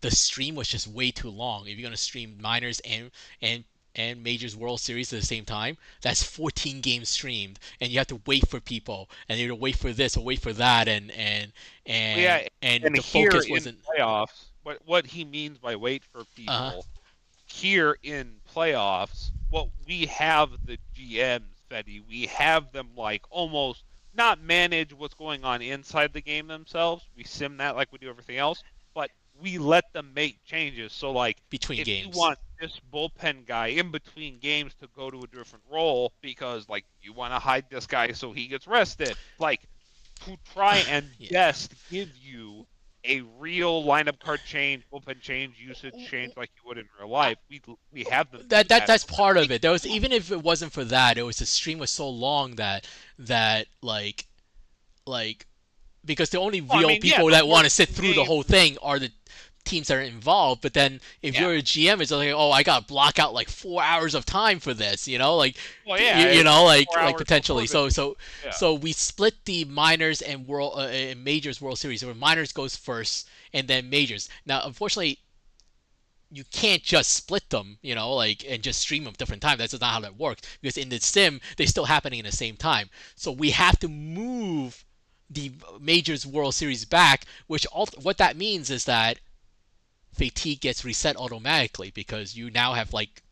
the stream was just way too long. If you're gonna stream minors and and and majors World Series at the same time, that's 14 games streamed, and you have to wait for people, and you have to wait for this or wait for that, and and and Yeah, and, and the focus wasn't. playoffs, what what he means by wait for people Uh-huh. here in playoffs, what we have the GMs, Fetty, we have them like almost not manage what's going on inside the game themselves. We sim that like we do everything else, but we let them make changes. So like Between if games. you want this bullpen guy in between games to go to a different role because like you want to hide this guy so he gets rested, like to try and Yeah. best give you a real lineup card change, bullpen change, usage mm, change mm. like you would in real life. We we have them. that that that's part of it. There was even if it wasn't for that, it was the stream was so long that that like like because the only Well, I real mean, people the that want to sit through the whole thing are the teams that are involved. But then if Yeah. you're a GM, it's like oh I got to block out like four hours of time for this, you know, like Well, yeah, you, you know like like potentially. So so Yeah. so we split the minors and world uh, and majors World Series. Where minors goes first and then majors. Now unfortunately you can't just split them, you know, like and just stream them different times. That's just not how that works. Because in the sim, they're still happening in the same time. So we have to move the majors World Series back, which all, what that means is that fatigue gets reset automatically because you now have like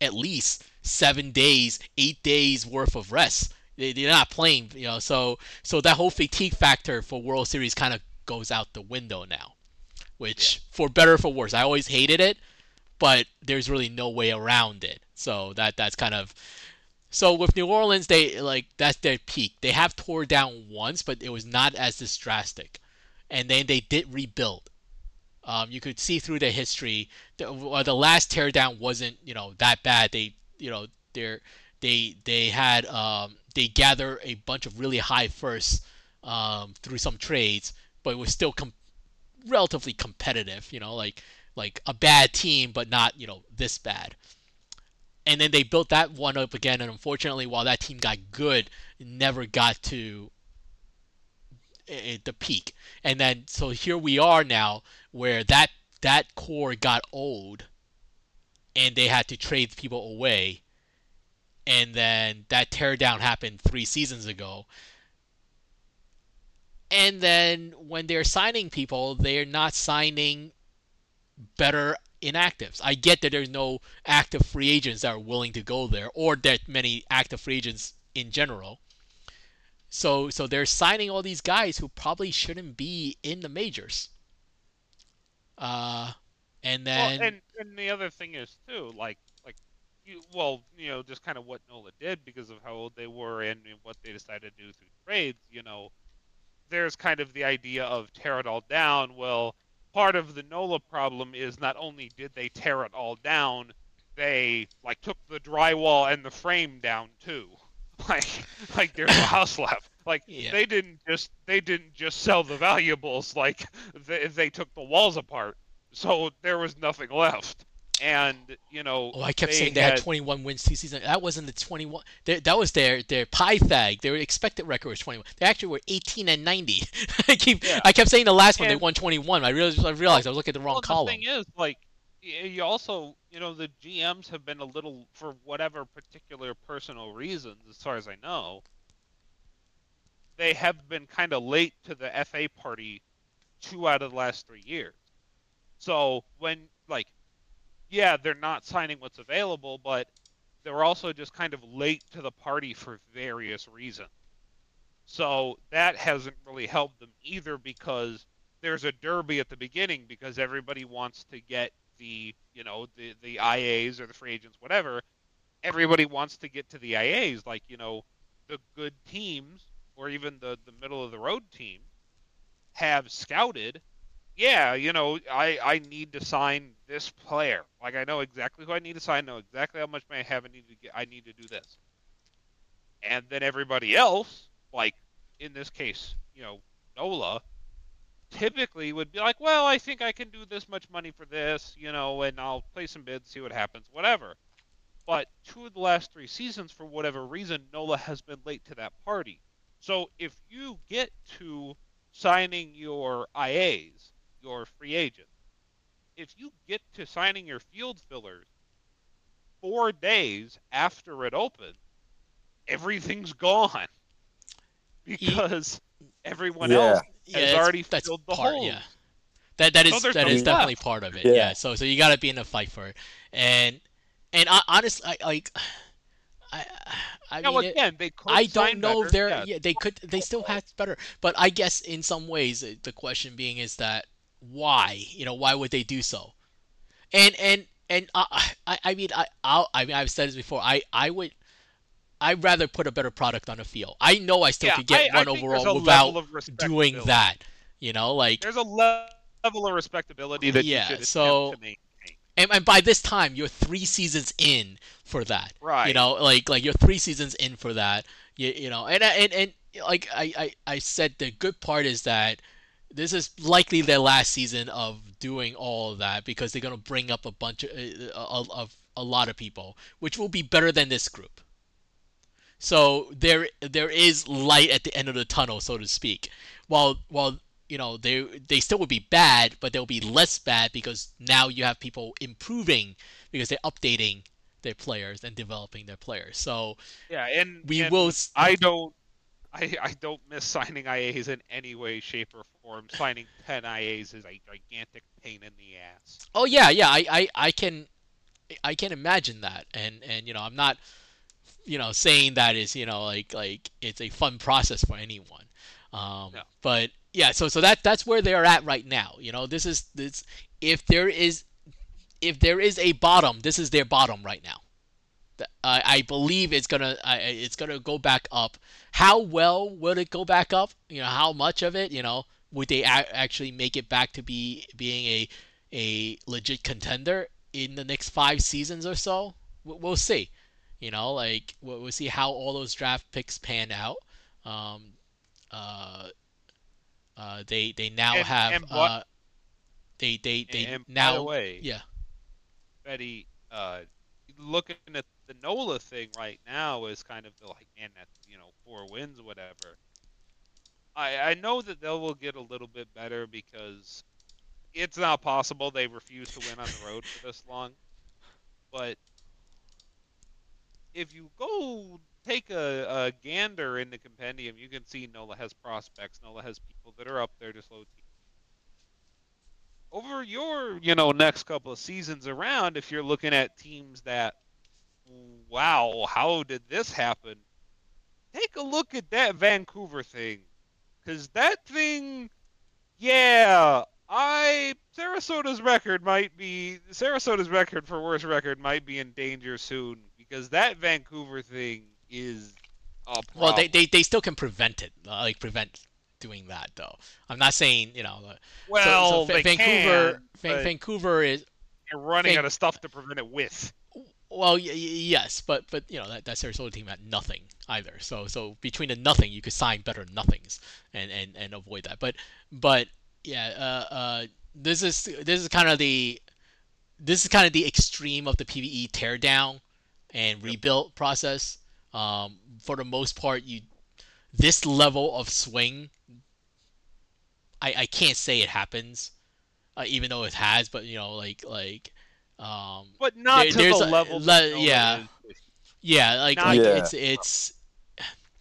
at least seven days, eight days worth of rest. They, they're not playing, you know. So so that whole fatigue factor for World Series kind of goes out the window now, which for better or for worse, I always hated it, but there's really no way around it. So that that's kind of so with New Orleans, they like that's their peak. They have tore down once, but it was not as this drastic, and then they did rebuild. Um, you could see through the history. The, the last teardown wasn't you know that bad. They you know they're they they had um, they gather a bunch of really high firsts um, through some trades, but it was still com- relatively competitive. You know, like like a bad team, but not you know this bad and then they built that one up again. And unfortunately, while that team got good, it never got to the peak. And then so here we are now, where that that core got old, and they had to trade people away. And then that teardown happened three seasons ago. And then when they're signing people, they're not signing better inactives. I get that there's no active free agents that are willing to go there, or that many active free agents in general. So so they're signing all these guys who probably shouldn't be in the majors. Uh, and then well, and and the other thing is too, like like you well you know just kind of what Nola did because of how old they were and, and what they decided to do through trades. You know, there's kind of the idea of tear it all down. Well, part of the Nola problem is not only did they tear it all down, they like took the drywall and the frame down too. Like like there's a house left. Like Yeah. they didn't just they didn't just sell the valuables. Like they, they took the walls apart. So there was nothing left. And you know, Oh, I kept saying they had 21 wins two seasons. That wasn't the 21. They, that was their their Pythag. Their expected record was 21. They actually were 18 and 90. I keep Yeah. I kept saying the last one they won 21. I realized I realized I was looking at the wrong well, column. The thing is, like, you also, you know, the GMs have been a little, for whatever particular personal reasons, as far as I know, they have been kind of late to the FA party two out of the last three years. So when, like, yeah, they're not signing what's available, but they're also just kind of late to the party for various reasons. So that hasn't really helped them either because there's a derby at the beginning because everybody wants to get the you know the the IAs or the free agents whatever. Everybody wants to get to the IAs like you know the good teams or even the the middle of the road team have scouted. Yeah, you know I I need to sign this player. Like I know exactly who I need to sign. Know exactly how much money I have. I need to get. I need to do this. And then everybody else, like in this case, you know Nola, typically would be like, well, I think I can do this much money for this, you know, and I'll play some bids, see what happens, whatever. But two of the last three seasons, for whatever reason, Nola has been late to that party. So if you get to signing your IAs, your free agents, if you get to signing your field fillers four days after it opens, everything's gone because everyone Yeah. else yeah, has it's- already that's filled the part, holes. Yeah. That that is So there's that no is definitely left. part of it. Yeah. Yeah. So so you got to be in a fight for it. And and I, honestly, I, like I I now mean, again, they could I don't know if they're yeah. they could they still have better, but I guess in some ways uh, the question being is that why you know why would they do so, and and and I I, I mean I I'll, I mean I've said this before I I would I'd rather put a better product on the field. I know I still Yeah, could get I- I one there's overall without doing that. You know, like There's a le- level of respectability that Yeah, you should so- attempt to maintain. and, and by this time you're three seasons in for that. Right. You know, like like you're three seasons in for that. You, you know, and and and like I, I I said, the good part is that this is likely their last season of doing all of that because they're gonna bring up a bunch of uh, of, of a lot of people, which will be better than this group. So there there is light at the end of the tunnel, so to speak. While while you know they they still would be bad, but they'll be less bad because now you have people improving because they're updating their players and developing their players. So Yeah, and we and will. I don't. I, I don't miss signing IAs in any way, shape, or form. Signing 10 IAs is a gigantic pain in the ass. Oh yeah, yeah. I, I, I can I can't imagine that. And and you know, I'm not you know saying that is you know like like it's a fun process for anyone. Um, No. But yeah, so so that that's where they're at right now. You know, this is this if there is if there is a bottom, this is their bottom right now. The- I, I believe it's gonna I- it's gonna go back up. How well will it go back up? You know, how much of it? You know, would they a- actually make it back to be being a a legit contender in the next five seasons or so? We- We'll see. You know, like we'll, we'll see how all those draft picks pan out. Um, uh, uh, they they now And- have and what- uh, they they they and now way, yeah Fetty, uh, looking at the NOLA thing right now is kind of like, man, that's you know four wins, whatever. I I know that they will get a little bit better because it's not possible they refuse to win on the road for this long. But if you go take a, a gander in the compendium, you can see NOLA has prospects. NOLA has people that are up there to slow over your you know next couple of seasons around if you're looking at teams that wow how did this happen? Take a look at that vancouver thing. Because that thing yeah i sarasota's record might be sarasota's record for worst record might be in danger soon because that vancouver thing is a Well, they, they, they still can prevent it, like prevent doing that though. I'm not saying you know. so- well so, they Vancouver, can, Van- Vancouver is you're running Van- out of stuff to prevent it with well, y- y- yes, but but you know that that Sarasota team had nothing either. So so between the nothing, you could sign better nothings and and and avoid that. But but yeah, uh, uh, this is this is kind of the this is kind of the extreme of the PBE teardown and rebuild process. Um, for the most part, you this level of swing, I I can't say it happens, uh, even though it has. But you know, like like um, But not There- to there's the a- level. le- yeah. yeah, like, Not like yet. it's it's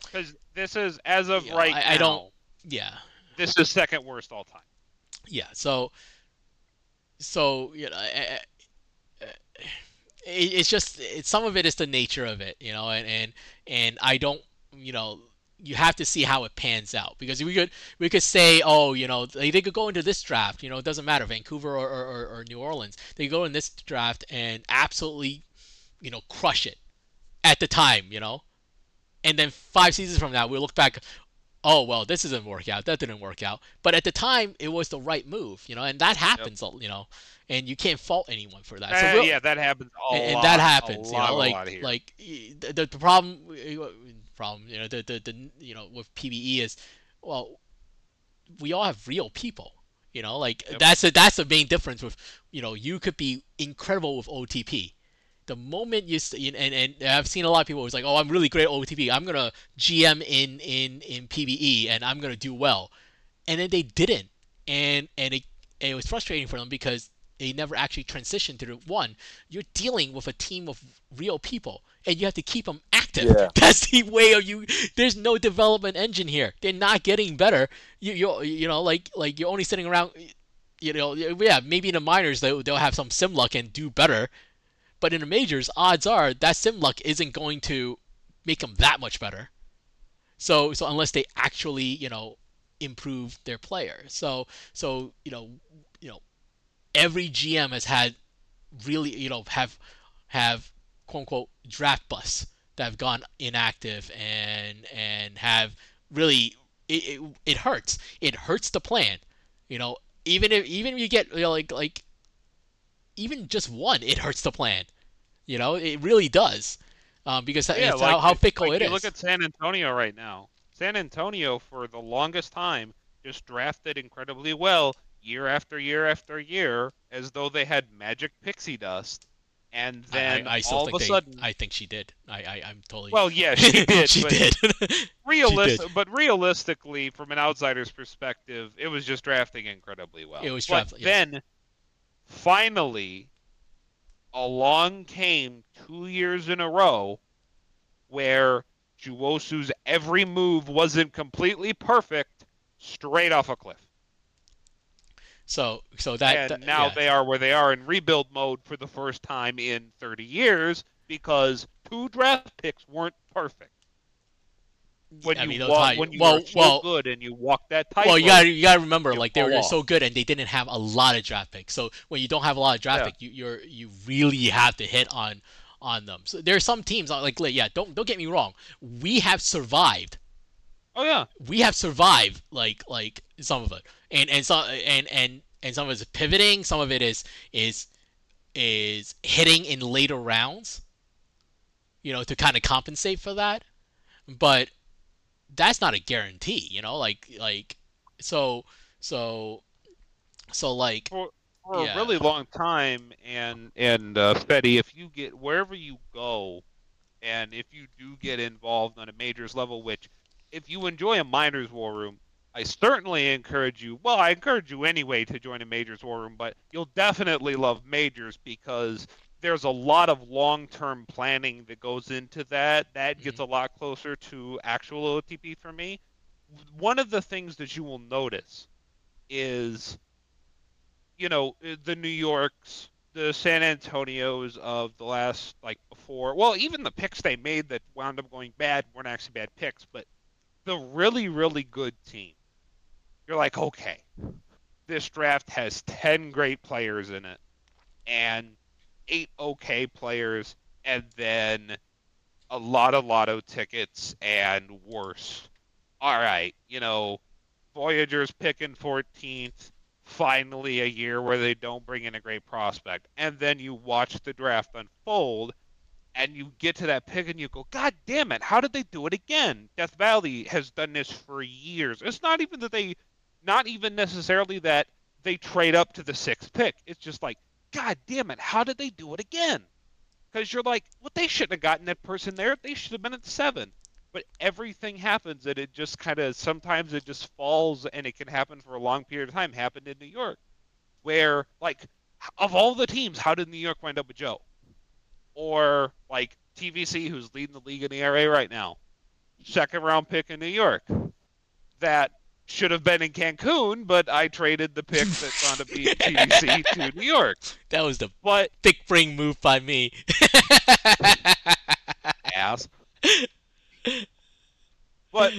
Because this is as of Yeah, right I- now. I don't- yeah. This is second worst all time. Yeah, so so you know, I- I- I- it's just it, some of it is the nature of it, you know, and and and I don't, you know, you have to see how it pans out. Because we could we could say, oh, you know, they, they could go into this draft, you know, it doesn't matter, Vancouver or, or, or, or New Orleans, they go in this draft and absolutely, you know, crush it at the time, you know, and then five seasons from now we look back, oh well this doesn't work out that didn't work out. But at the time it was the right move you know? And that happens you know? And you can't fault anyone for that. So eh, we'll- yeah, that happens and, and lot. that a happens you know? like like the, the problem problem you know the, the the you know with PBE is well we all have real people you know like Yep. that's the that's the main difference with you know you could be incredible with OTP the moment you st- and, and I've seen a lot of people who's like, oh, I'm really great at OTP. I'm gonna GM in in in PBE and I'm gonna do well, and then they didn't, and and it it was frustrating for them because they never actually transition to the one. You're dealing with a team of real people, and you have to keep them active. Yeah. That's the way of you. There's no development engine here. They're not getting better. You you you know like like you're only sitting around. You know, yeah, maybe in the minors they'll, they'll have some sim luck and do better, but in the majors, odds are that sim luck isn't going to make them that much better. So so unless they actually you know improve their player. So so you know every GM has had really you know have have quote unquote draft busts that have gone inactive and and have really it, it, it hurts. It hurts the plan. You know even if even if you get you know, like like even just one, it hurts the plan. You know, it really does. Um, because yeah, like, how, how fickle like it you is. Look at San Antonio right now. San Antonio, for the longest time, just drafted incredibly well year after year after year, as though they had magic pixie dust. And then I, I still all of a they, sudden, I think she did. I, I I'm totally. well, yeah, she did, she but did. realis- but realistically, from an outsider's perspective, it was just drafting incredibly well. It was but draft- yes. then, finally, along came two years in a row where Juwosu's every move wasn't completely perfect, straight off a cliff. So so that, and now yeah. they are where they are in rebuild mode for the first time in 30 years because two draft picks weren't perfect. When I you mean, those walk, when you well, were so well, good and you walk that tight. well, you got to you got to remember, like they were fall so good and they didn't have a lot of draft picks. So when you don't have a lot of draft Yeah. pick, you you're you really have to hit on on them. So there are some teams like yeah, don't don't get me wrong, we have survived Oh yeah, we have survived like like some of it. And and some and and and some of it is pivoting some of it is is is hitting in later rounds you know to kind of compensate for that. But that's not a guarantee you know like like so so so like for, for Yeah. a really long time, and and uh, Fetty, if you get wherever you go, and if you do get involved on a majors level, which if you enjoy a minors war room, I certainly encourage you. Well, I encourage you anyway to join a majors war room, but you'll definitely love majors because there's a lot of long-term planning that goes into that. That gets mm-hmm. a lot closer to actual OTP for me. One of the things that you will notice is you know the New Yorks, the San Antonios of the last like before. Well, even the picks they made that wound up going bad weren't actually bad picks, but the really really good team. You're like, okay, this draft has ten great players in it, and eight okay players, and then a lot of lotto tickets and worse. All right, you know, Voyagers picking 14th finally a year where they don't bring in a great prospect. And then you watch the draft unfold and you get to that pick and you go, God damn it, how did they do it again? Death Valley has done this for years. It's not even that they, not even necessarily that they trade up to the sixth pick. It's just like, God damn it, how did they do it again? Because you're like, well, they shouldn't have gotten that person there. They should have been at seven. But everything happens and it just kind of, sometimes it just falls and it can happen for a long period of time. Happened in New York where like of all the teams, how did New York wind up with Joe? Or like TVC, who's leading the league in the ERA right now, second round pick in New York, that should have been in Cancun, but I traded the pick that's going to be TVC to New York. that was the But thick brain move by me ass. But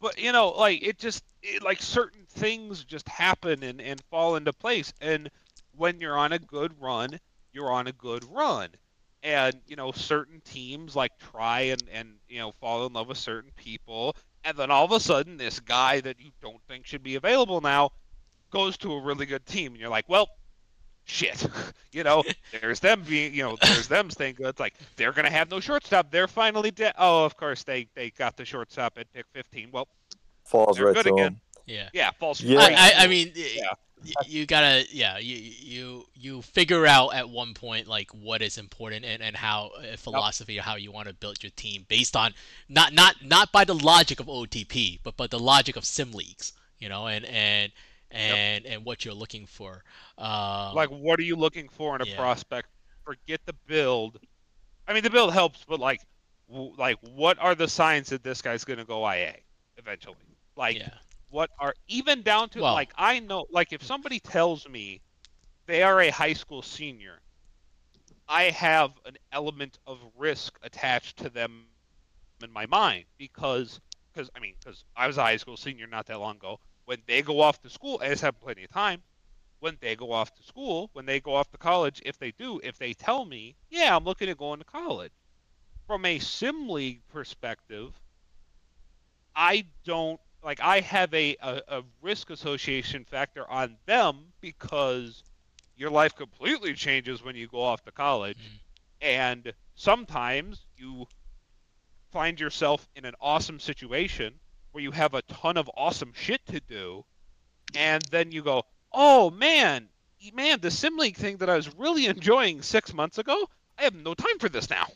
but you know, like it just it, like certain things just happen and and fall into place. And when you're on a good run, you're on a good run. And you know, certain teams like try and and you know fall in love with certain people, and then all of a sudden, this guy that you don't think should be available now goes to a really good team, and you're like, well. Shit, you know, there's them being, you know, there's them staying good. It's like they're gonna have no shortstop. They're finally dead. Oh, of course they they got the shortstop at pick 15. Well, Falls They're right good to again. him. Yeah yeah, false. Yeah. I, I, I mean, Yeah. you gotta, yeah, you you you figure out at one point like what is important and, and how a philosophy or how you want to build your team based on not not not by the logic of OTP, but but the logic of sim leagues, you know, and and and and what you're looking for. Um, like what are you looking for in a Yeah. prospect? Forget the build. I mean, the build helps, but like, w- like what are the signs that this guy's gonna go IA eventually? Like, yeah, what are even down to Well- like I know like if somebody tells me they are a high school senior, I have an element of risk attached to them in my mind because because I mean because I was a high school senior not that long ago. When they go off to school, I just have plenty of time. When they go off to school, when they go off to college, if they do, if they tell me, yeah, I'm looking at going to college. From a sim league perspective, I don't like I have a, a, a risk association factor on them because your life completely changes when you go off to college. Mhm. And sometimes you find yourself in an awesome situation where you have a ton of awesome shit to do, and then you go, oh man, man, the sim league thing that I was really enjoying six months ago, I have no time for this now.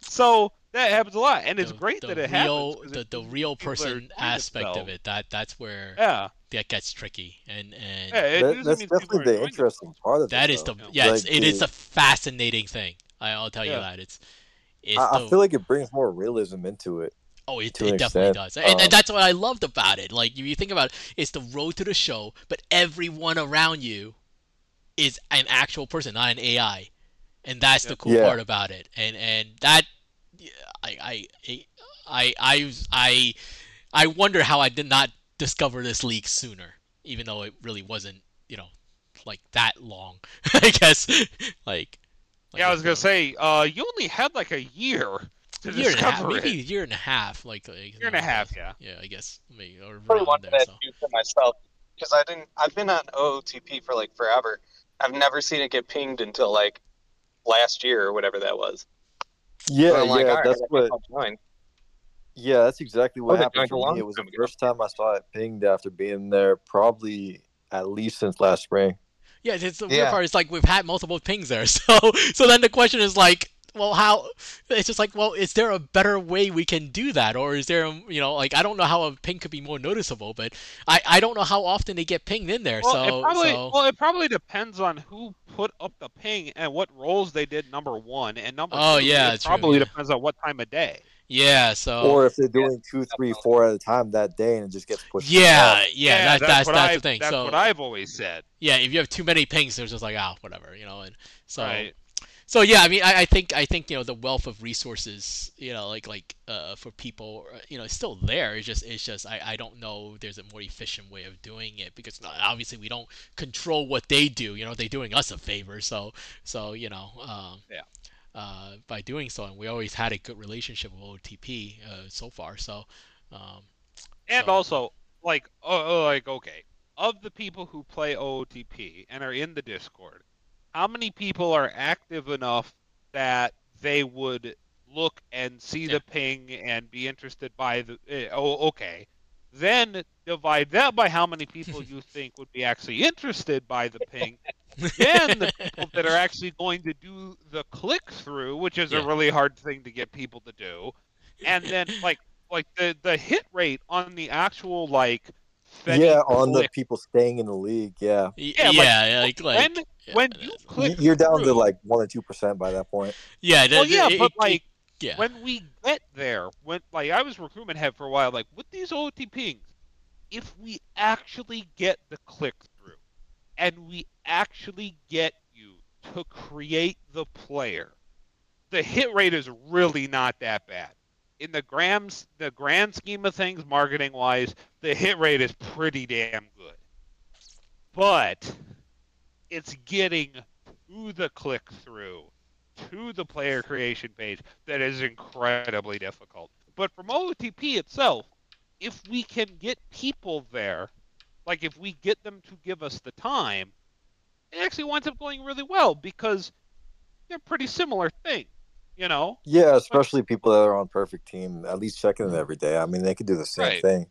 So that happens a lot, and it's great that it real, happens. 'cause the it the real person aspect of it. That that's where Yeah, that gets tricky, and and yeah it That, that's means people are definitely the enjoying interesting part of That it. is the yes, Like it is the- a fascinating thing. I, I'll tell you that it's it's I, the I feel like it brings more realism into it. Oh, it, it definitely extent. does, and, Um, and that's what I loved about it. Like if you think about it, it's the road to the show, but everyone around you is an actual person, not an AI, and that's the cool Yeah. part about it. And and that, yeah, I I I I I I wonder how I did not discover this league sooner, even though it really wasn't, you know, like that long. I guess like. like yeah, I was gonna say, uh, you only had like a year to a year and a half, discover maybe a year and a half, like, like Year and a half, yeah. yeah, I guess maybe or Probably around wanted there. that So. too for myself because I didn't. I've been on OOTP for like forever. I've never seen it get pinged until like last year or whatever that was. Yeah, So I'm like, yeah, all right, that's what. I'll join. Yeah, that's exactly what Oh, happened drank a for long me. It was the first time I saw it pinged after being there, probably at least since last spring. Yeah, it's the weird Yeah. part. Is like we've had multiple pings there, so so then the question is like, well, how? It's just like, well, is there a better way we can do that, or is there, um, you know, like I don't know how a ping could be more noticeable, but I I don't know how often they get pinged in there. Well, so it probably so well, it probably depends on who put up the ping and what roles they did. Number one and number Oh, two. yeah, it true, probably yeah. depends on what time of day. yeah, so Or if they're doing two, three, four at a time that day and it just gets pushed. yeah, off. yeah, that, that's what that's I, the thing. That's so what I've always said. yeah, if you have too many pings, there's just like ah, whatever, you know, and so Right. So yeah, I mean, I, I think I think you know the wealth of resources, you know, like like uh, for people, uh, you know, it's still there. It's just it's just I, I don't know. There's a more efficient way of doing it because obviously we don't control what they do. You know, they're doing us a favor. So so you know, um, Yeah. Uh, by doing so, and we always had a good relationship with OTP uh, so far. So um, And So- also, like, oh, oh, like, okay, of the people who play OOTP and are in the Discord, how many people are active enough that they would look and see Yeah. the ping and be interested by the? eh, oh, okay. Then divide that by how many people you think would be actually interested by the ping. then the people that are actually going to do the click through, which is Yeah. a really hard thing to get people to do, and then like like the the hit rate on the actual like Fetty yeah, on the people staying in the league. Yeah, y- Yeah, yeah, like, like like when yeah, when uh, you Y- click you're down to like one or two percent by that point. yeah, well the- yeah it- but it- like yeah. when we get there when like I was recruitment head for a while like with these OT pings if we actually get the click through and we actually get you to create the player the hit rate is really not that bad in the grams the grand scheme of things marketing wise the hit rate is pretty damn good but it's getting to the click through to the player creation page that is incredibly difficult. But from OTP itself, if we can get people there, like if we get them to give us the time, it actually winds up going really well because they're pretty similar things, you know? Yeah, especially people that are on perfect team, at least checking it mm-hmm. every day. I mean, they could do the same Right. thing.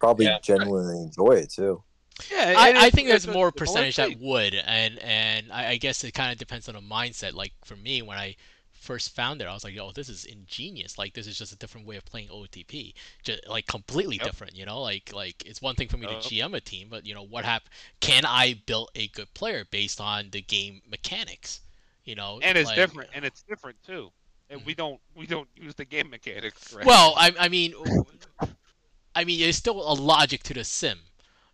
Probably Yeah. genuinely enjoy it too. Yeah, I, I think there's a more percentage that would, and and I, I guess it kind of depends on the mindset. Like for me, when I first found it, I was like, "Oh, this is ingenious! Like this is just a different way of playing OTP, just like completely Yep. different. You know, like like it's one thing for me Yep. to GM a team, but you know what hap- Can I build a good player based on the game mechanics? You know, and it's like- different, and it's different too. And we don't we don't use the game mechanics. Correctly. Well, I, I mean, I mean, there's still a logic to the sim.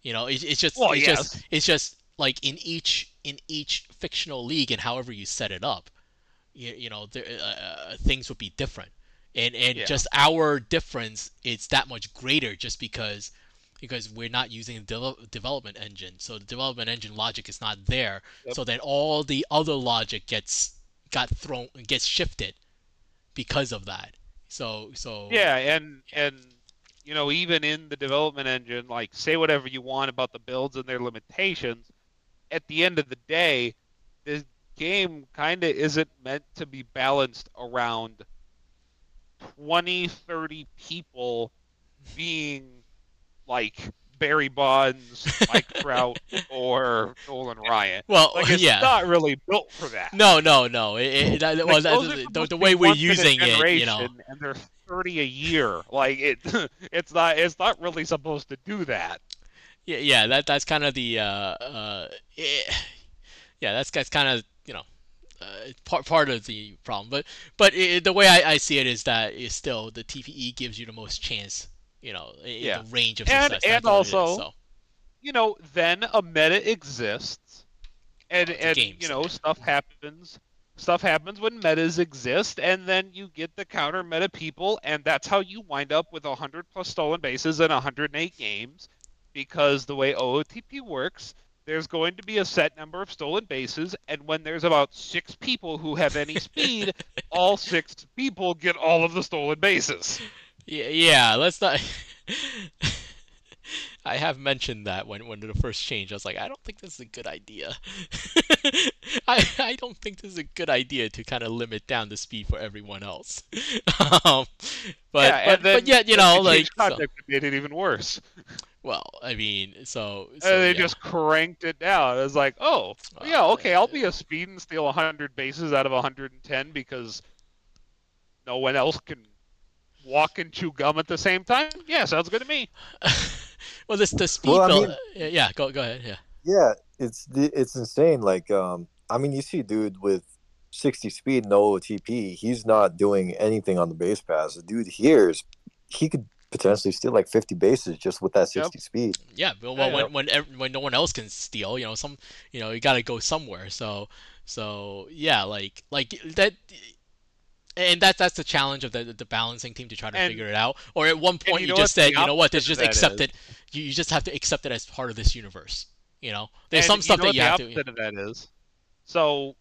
You know, it, it's just Well, it's yes. just it's just like in each in each fictional league and however you set it up, you, you know, there, uh, things would be different. And and Yeah. just our difference is that much greater just because because we're not using a devel- development engine. So the development engine logic is not there. Yep. So then all the other logic gets got thrown gets shifted because of that. So so Yeah, and and you know, even in the development engine, like say whatever you want about the builds and their limitations, at the end of the day, this game kind of isn't meant to be balanced around 20, 30 people being like Barry Bonds, Mike Trout, or Nolan Ryan. Well, Like it's yeah. not really built for that. No, no, no. It, it, well, the, the, the way we're once in a using it, you know. and they're thirty a year. Like it, it's not. It's not really supposed to do that. Yeah, yeah. That that's kind of the uh, uh, eh, yeah. That's that's kind of you know, uh, part part of the problem. But but the way I, I see it is that it's still the TPE gives you the most chance, you know, Yeah. the range of And- success. and what it is, also- so. you know, then a meta exists, and and you know stuff happens. Stuff happens when metas exist, and then you get the counter meta people, and that's how you wind up with 100 plus stolen bases in 108 games. Because the way OOTP works, there's going to be a set number of stolen bases, and when there's about six people who have any speed, all six people get all of the stolen bases. Yeah, yeah, let's not. I have mentioned that when when the first change, I was like, I don't think this is a good idea. I I don't think this is a good idea to kind of limit down the speed for everyone else. um, but yeah, but, then but yet you know like so- context, it made it even worse. well I mean so, and so they yeah. just cranked it down. It was like, oh, Uh, yeah, okay, I'll be a speed and steal 100 bases out of 110 because no one else can walk and chew gum at the same time. Yeah, sounds good to me. well this the speed Well, I mean- yeah, yeah go go ahead yeah Yeah, it's it's insane. Like, um, I mean, you see, dude with 60 speed, no OTP, he's not doing anything on the base pass. The dude here is, he could potentially steal like 50 bases just with that 60 speed. Yeah, well, yeah. when when when no one else can steal, you know, some you know, you got to go somewhere. So so yeah, like like that and that that's the challenge of the the balancing team to try to And- figure it out. Or at one point you you, know just said, you know what, opposite just of just that accept is? it. You, you just have to accept it as part of this universe. You know, there's And some stuff know that what you the have to. opposite of that is. So,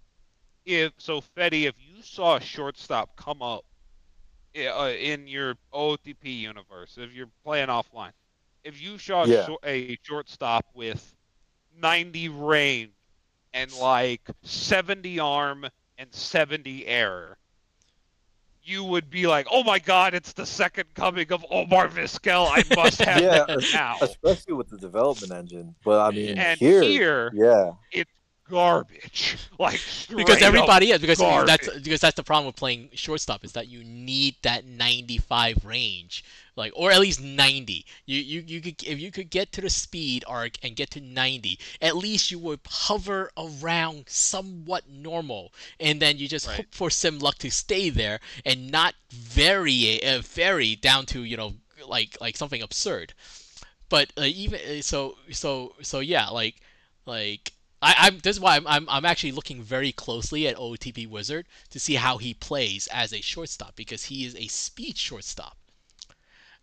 if so, Fetty, if you saw a shortstop come up uh, in your OTP universe, if you're playing offline, if you saw a Yeah. a shortstop with 90 range and like 70 arm and 70 air, you would be like, "Oh my God, it's the second coming of Omar Vizquel! I must have Yeah, now." Especially with the development engine. But I mean, And here, here, yeah, garbage. Like because everybody is because garbage. that's because that's the problem with playing shortstop is that you need that 95 range like or at least 90 you you you could if you could get to the speed arc and get to 90 at least you would hover around somewhat normal and then you just Right. hope for some luck to stay there and not vary uh, vary down to you know like like something absurd but uh, even uh, so so so yeah like like I, I'm this is why I'm, I'm I'm actually looking very closely at OTP Wizard to see how he plays as a shortstop because he is a speed shortstop.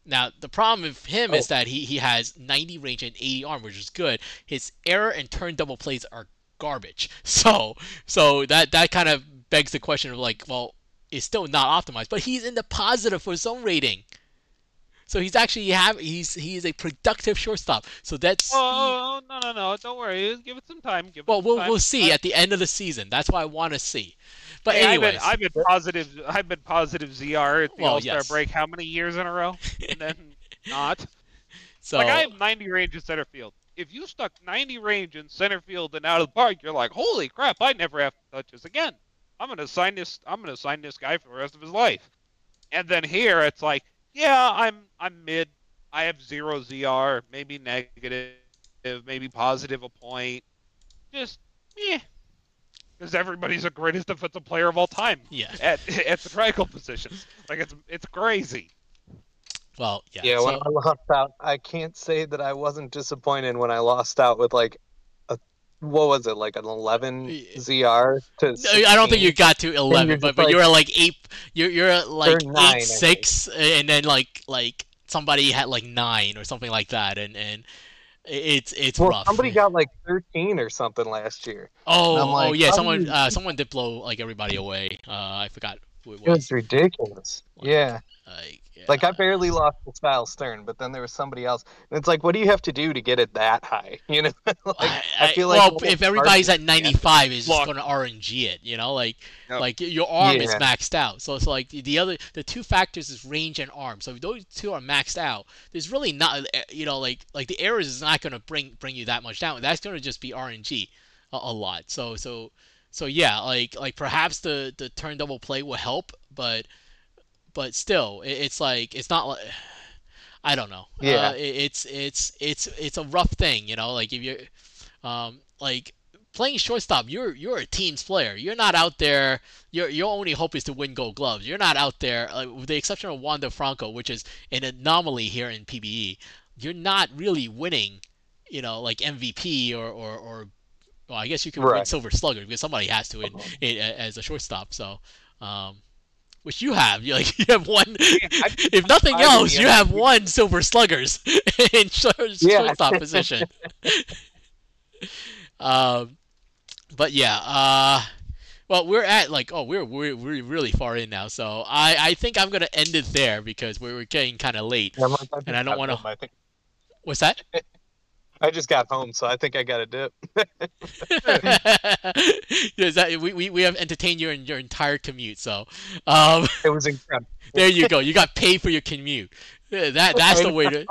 Now the problem with him is Oh. that he, he has 90 range and 80 arm, which is good. His error and turn double plays are garbage. So so that that kind of begs the question of like, well, it's still not optimized, but he's in the positive for zone rating. So he's actually have he's he is a productive shortstop. So that's Oh no no no! Don't worry. Give it some time. Give it well, we'll time. we'll see at the end of the season. That's what I want to see. But Hey, anyways, I've been, I've been positive. I've been positive ZR at the Well, All Star yes. break. How many years in a row? And then not. so Like I have 90 range in center field. If you stuck 90 range in center field and out of the park, you're like, holy crap! I never have to touch this again. I'm gonna sign this. I'm gonna sign this guy for the rest of his life. And then here it's like, yeah, I'm I'm mid. I have zero ZR, maybe negative, maybe positive a point. Just yeah, because everybody's the greatest defensive player of all time yeah, at at the triangle positions. Like it's it's crazy. well, yeah. Yeah, so, when I lost out, I can't say that I wasn't disappointed when I lost out with like a what was it, like an 11 Yeah. ZR to No, I don't think you got to eleven, but but like- you're like eight. You're you're like Or nine, eight six, and then like like somebody had like nine or something like that, and and it's it's Well, rough. somebody got like 13 or something last year. oh and I'm oh yeah, someone you- uh, someone did blow like everybody away. Uh, I forgot who it It was. was ridiculous. Yeah. Like, yeah. Like I barely lost to Style Stern, but then there was somebody else. And it's like, what do you have to do to get it that high? You know, like, I, I feel like well, if everybody's at 95, is just going to RNG it, you know, like Yep. like your arm is maxed out. So it's like the, the other the two factors is range and arm. So if those two are maxed out, there's really not eh, you know like like the errors is not going to bring bring you that much down. That's going to just be RNG a, a lot. So so so yeah, like like perhaps the the turn double play will help, but but still, it, it's like it's not like I don't know. Yeah. Uh, it, it's it's it's it's a rough thing, you know. Like if you're um like playing shortstop, you're you're a team's player. You're not out there. Your your only hope is to win Gold Gloves. You're not out there, uh, with the exception of Wander Franco, which is an anomaly here in PBE. You're not really winning, you know, like MVP or or, or well, I guess you can win Silver Slugger because somebody has to in, in, as a shortstop. So, um, which you have. You like you have one. I- if nothing I else, really you have one Silver Sluggers in short, Yeah. shortstop position. um, but yeah. Uh, well, we're at like oh we're we're we're really far in now, so I I think I'm gonna end it there because we're, we're getting kind of late. I'm And I don't I think What's that? I just got home, so I think I got a dip. Is that we, we, we have entertained you in your entire commute, so um, It was incredible. there you go. You got paid for your commute. That that's the way to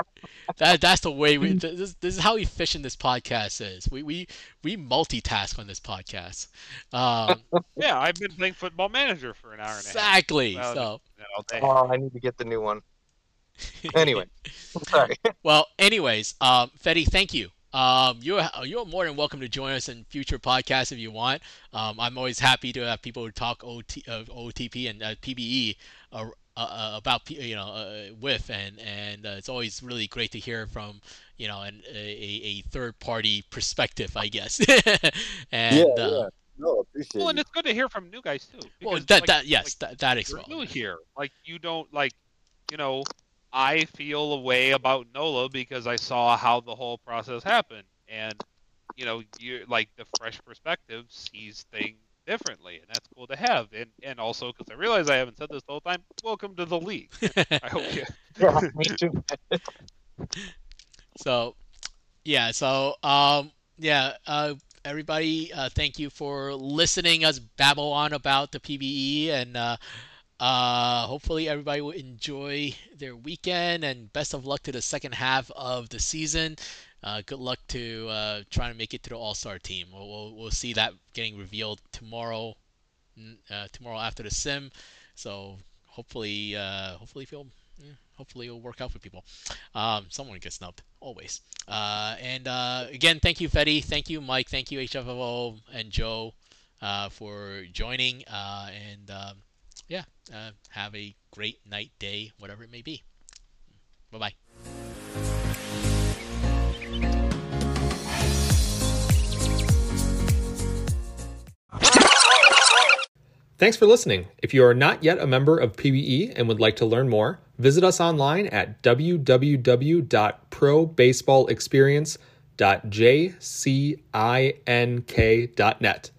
that that's the way we this, this is how efficient this podcast is. We we we multitask on this podcast. Um, Yeah, I've been playing Football Manager for an hour and a half. exactly. Well, So. Oh, I need to get the new one. Anyway, sorry. well, anyways, um, Fetty, thank you. Um, you're you're more than welcome to join us in future podcasts if you want. Um, I'm always happy to have people who talk OT, uh, OTP and uh, PBE uh, uh, uh, about you know uh, with and and uh, it's always really great to hear from you know an, a, a third party perspective, I guess. and yeah, uh, yeah. No, appreciate Well, and it's good to hear from new guys too. well, that like- that yes, like, that, that is you're well. new here. Like you don't like, you know, I feel a way about Nola because I saw how the whole process happened, and you know, you like the fresh perspective sees things differently, and that's cool to have. And and also because I realize I haven't said this the whole time. Welcome to the league. I hope you. Yeah, me too. So, yeah. So, um, yeah. Uh, everybody, uh, thank you for listening us babble on about the PBE, and uh, uh, hopefully everybody will enjoy their weekend. And best of luck to the second half of the season. Uh, good luck to uh, trying to make it to the All Star team. We'll, we'll we'll see that getting revealed tomorrow. Uh, tomorrow after the sim. So hopefully, uh, hopefully feel. Hopefully it'll work out for people. Um, someone gets snubbed always. Uh, and uh, again, thank you, Fetty. Thank you, Mike. Thank you, HFFO and Joe, uh, for joining. Uh, and um, yeah, uh, have a great night, day, whatever it may be. Bye bye. Thanks for listening. If you are not yet a member of PBE and would like to learn more, visit us online at www.probaseballexperience.jcink.net.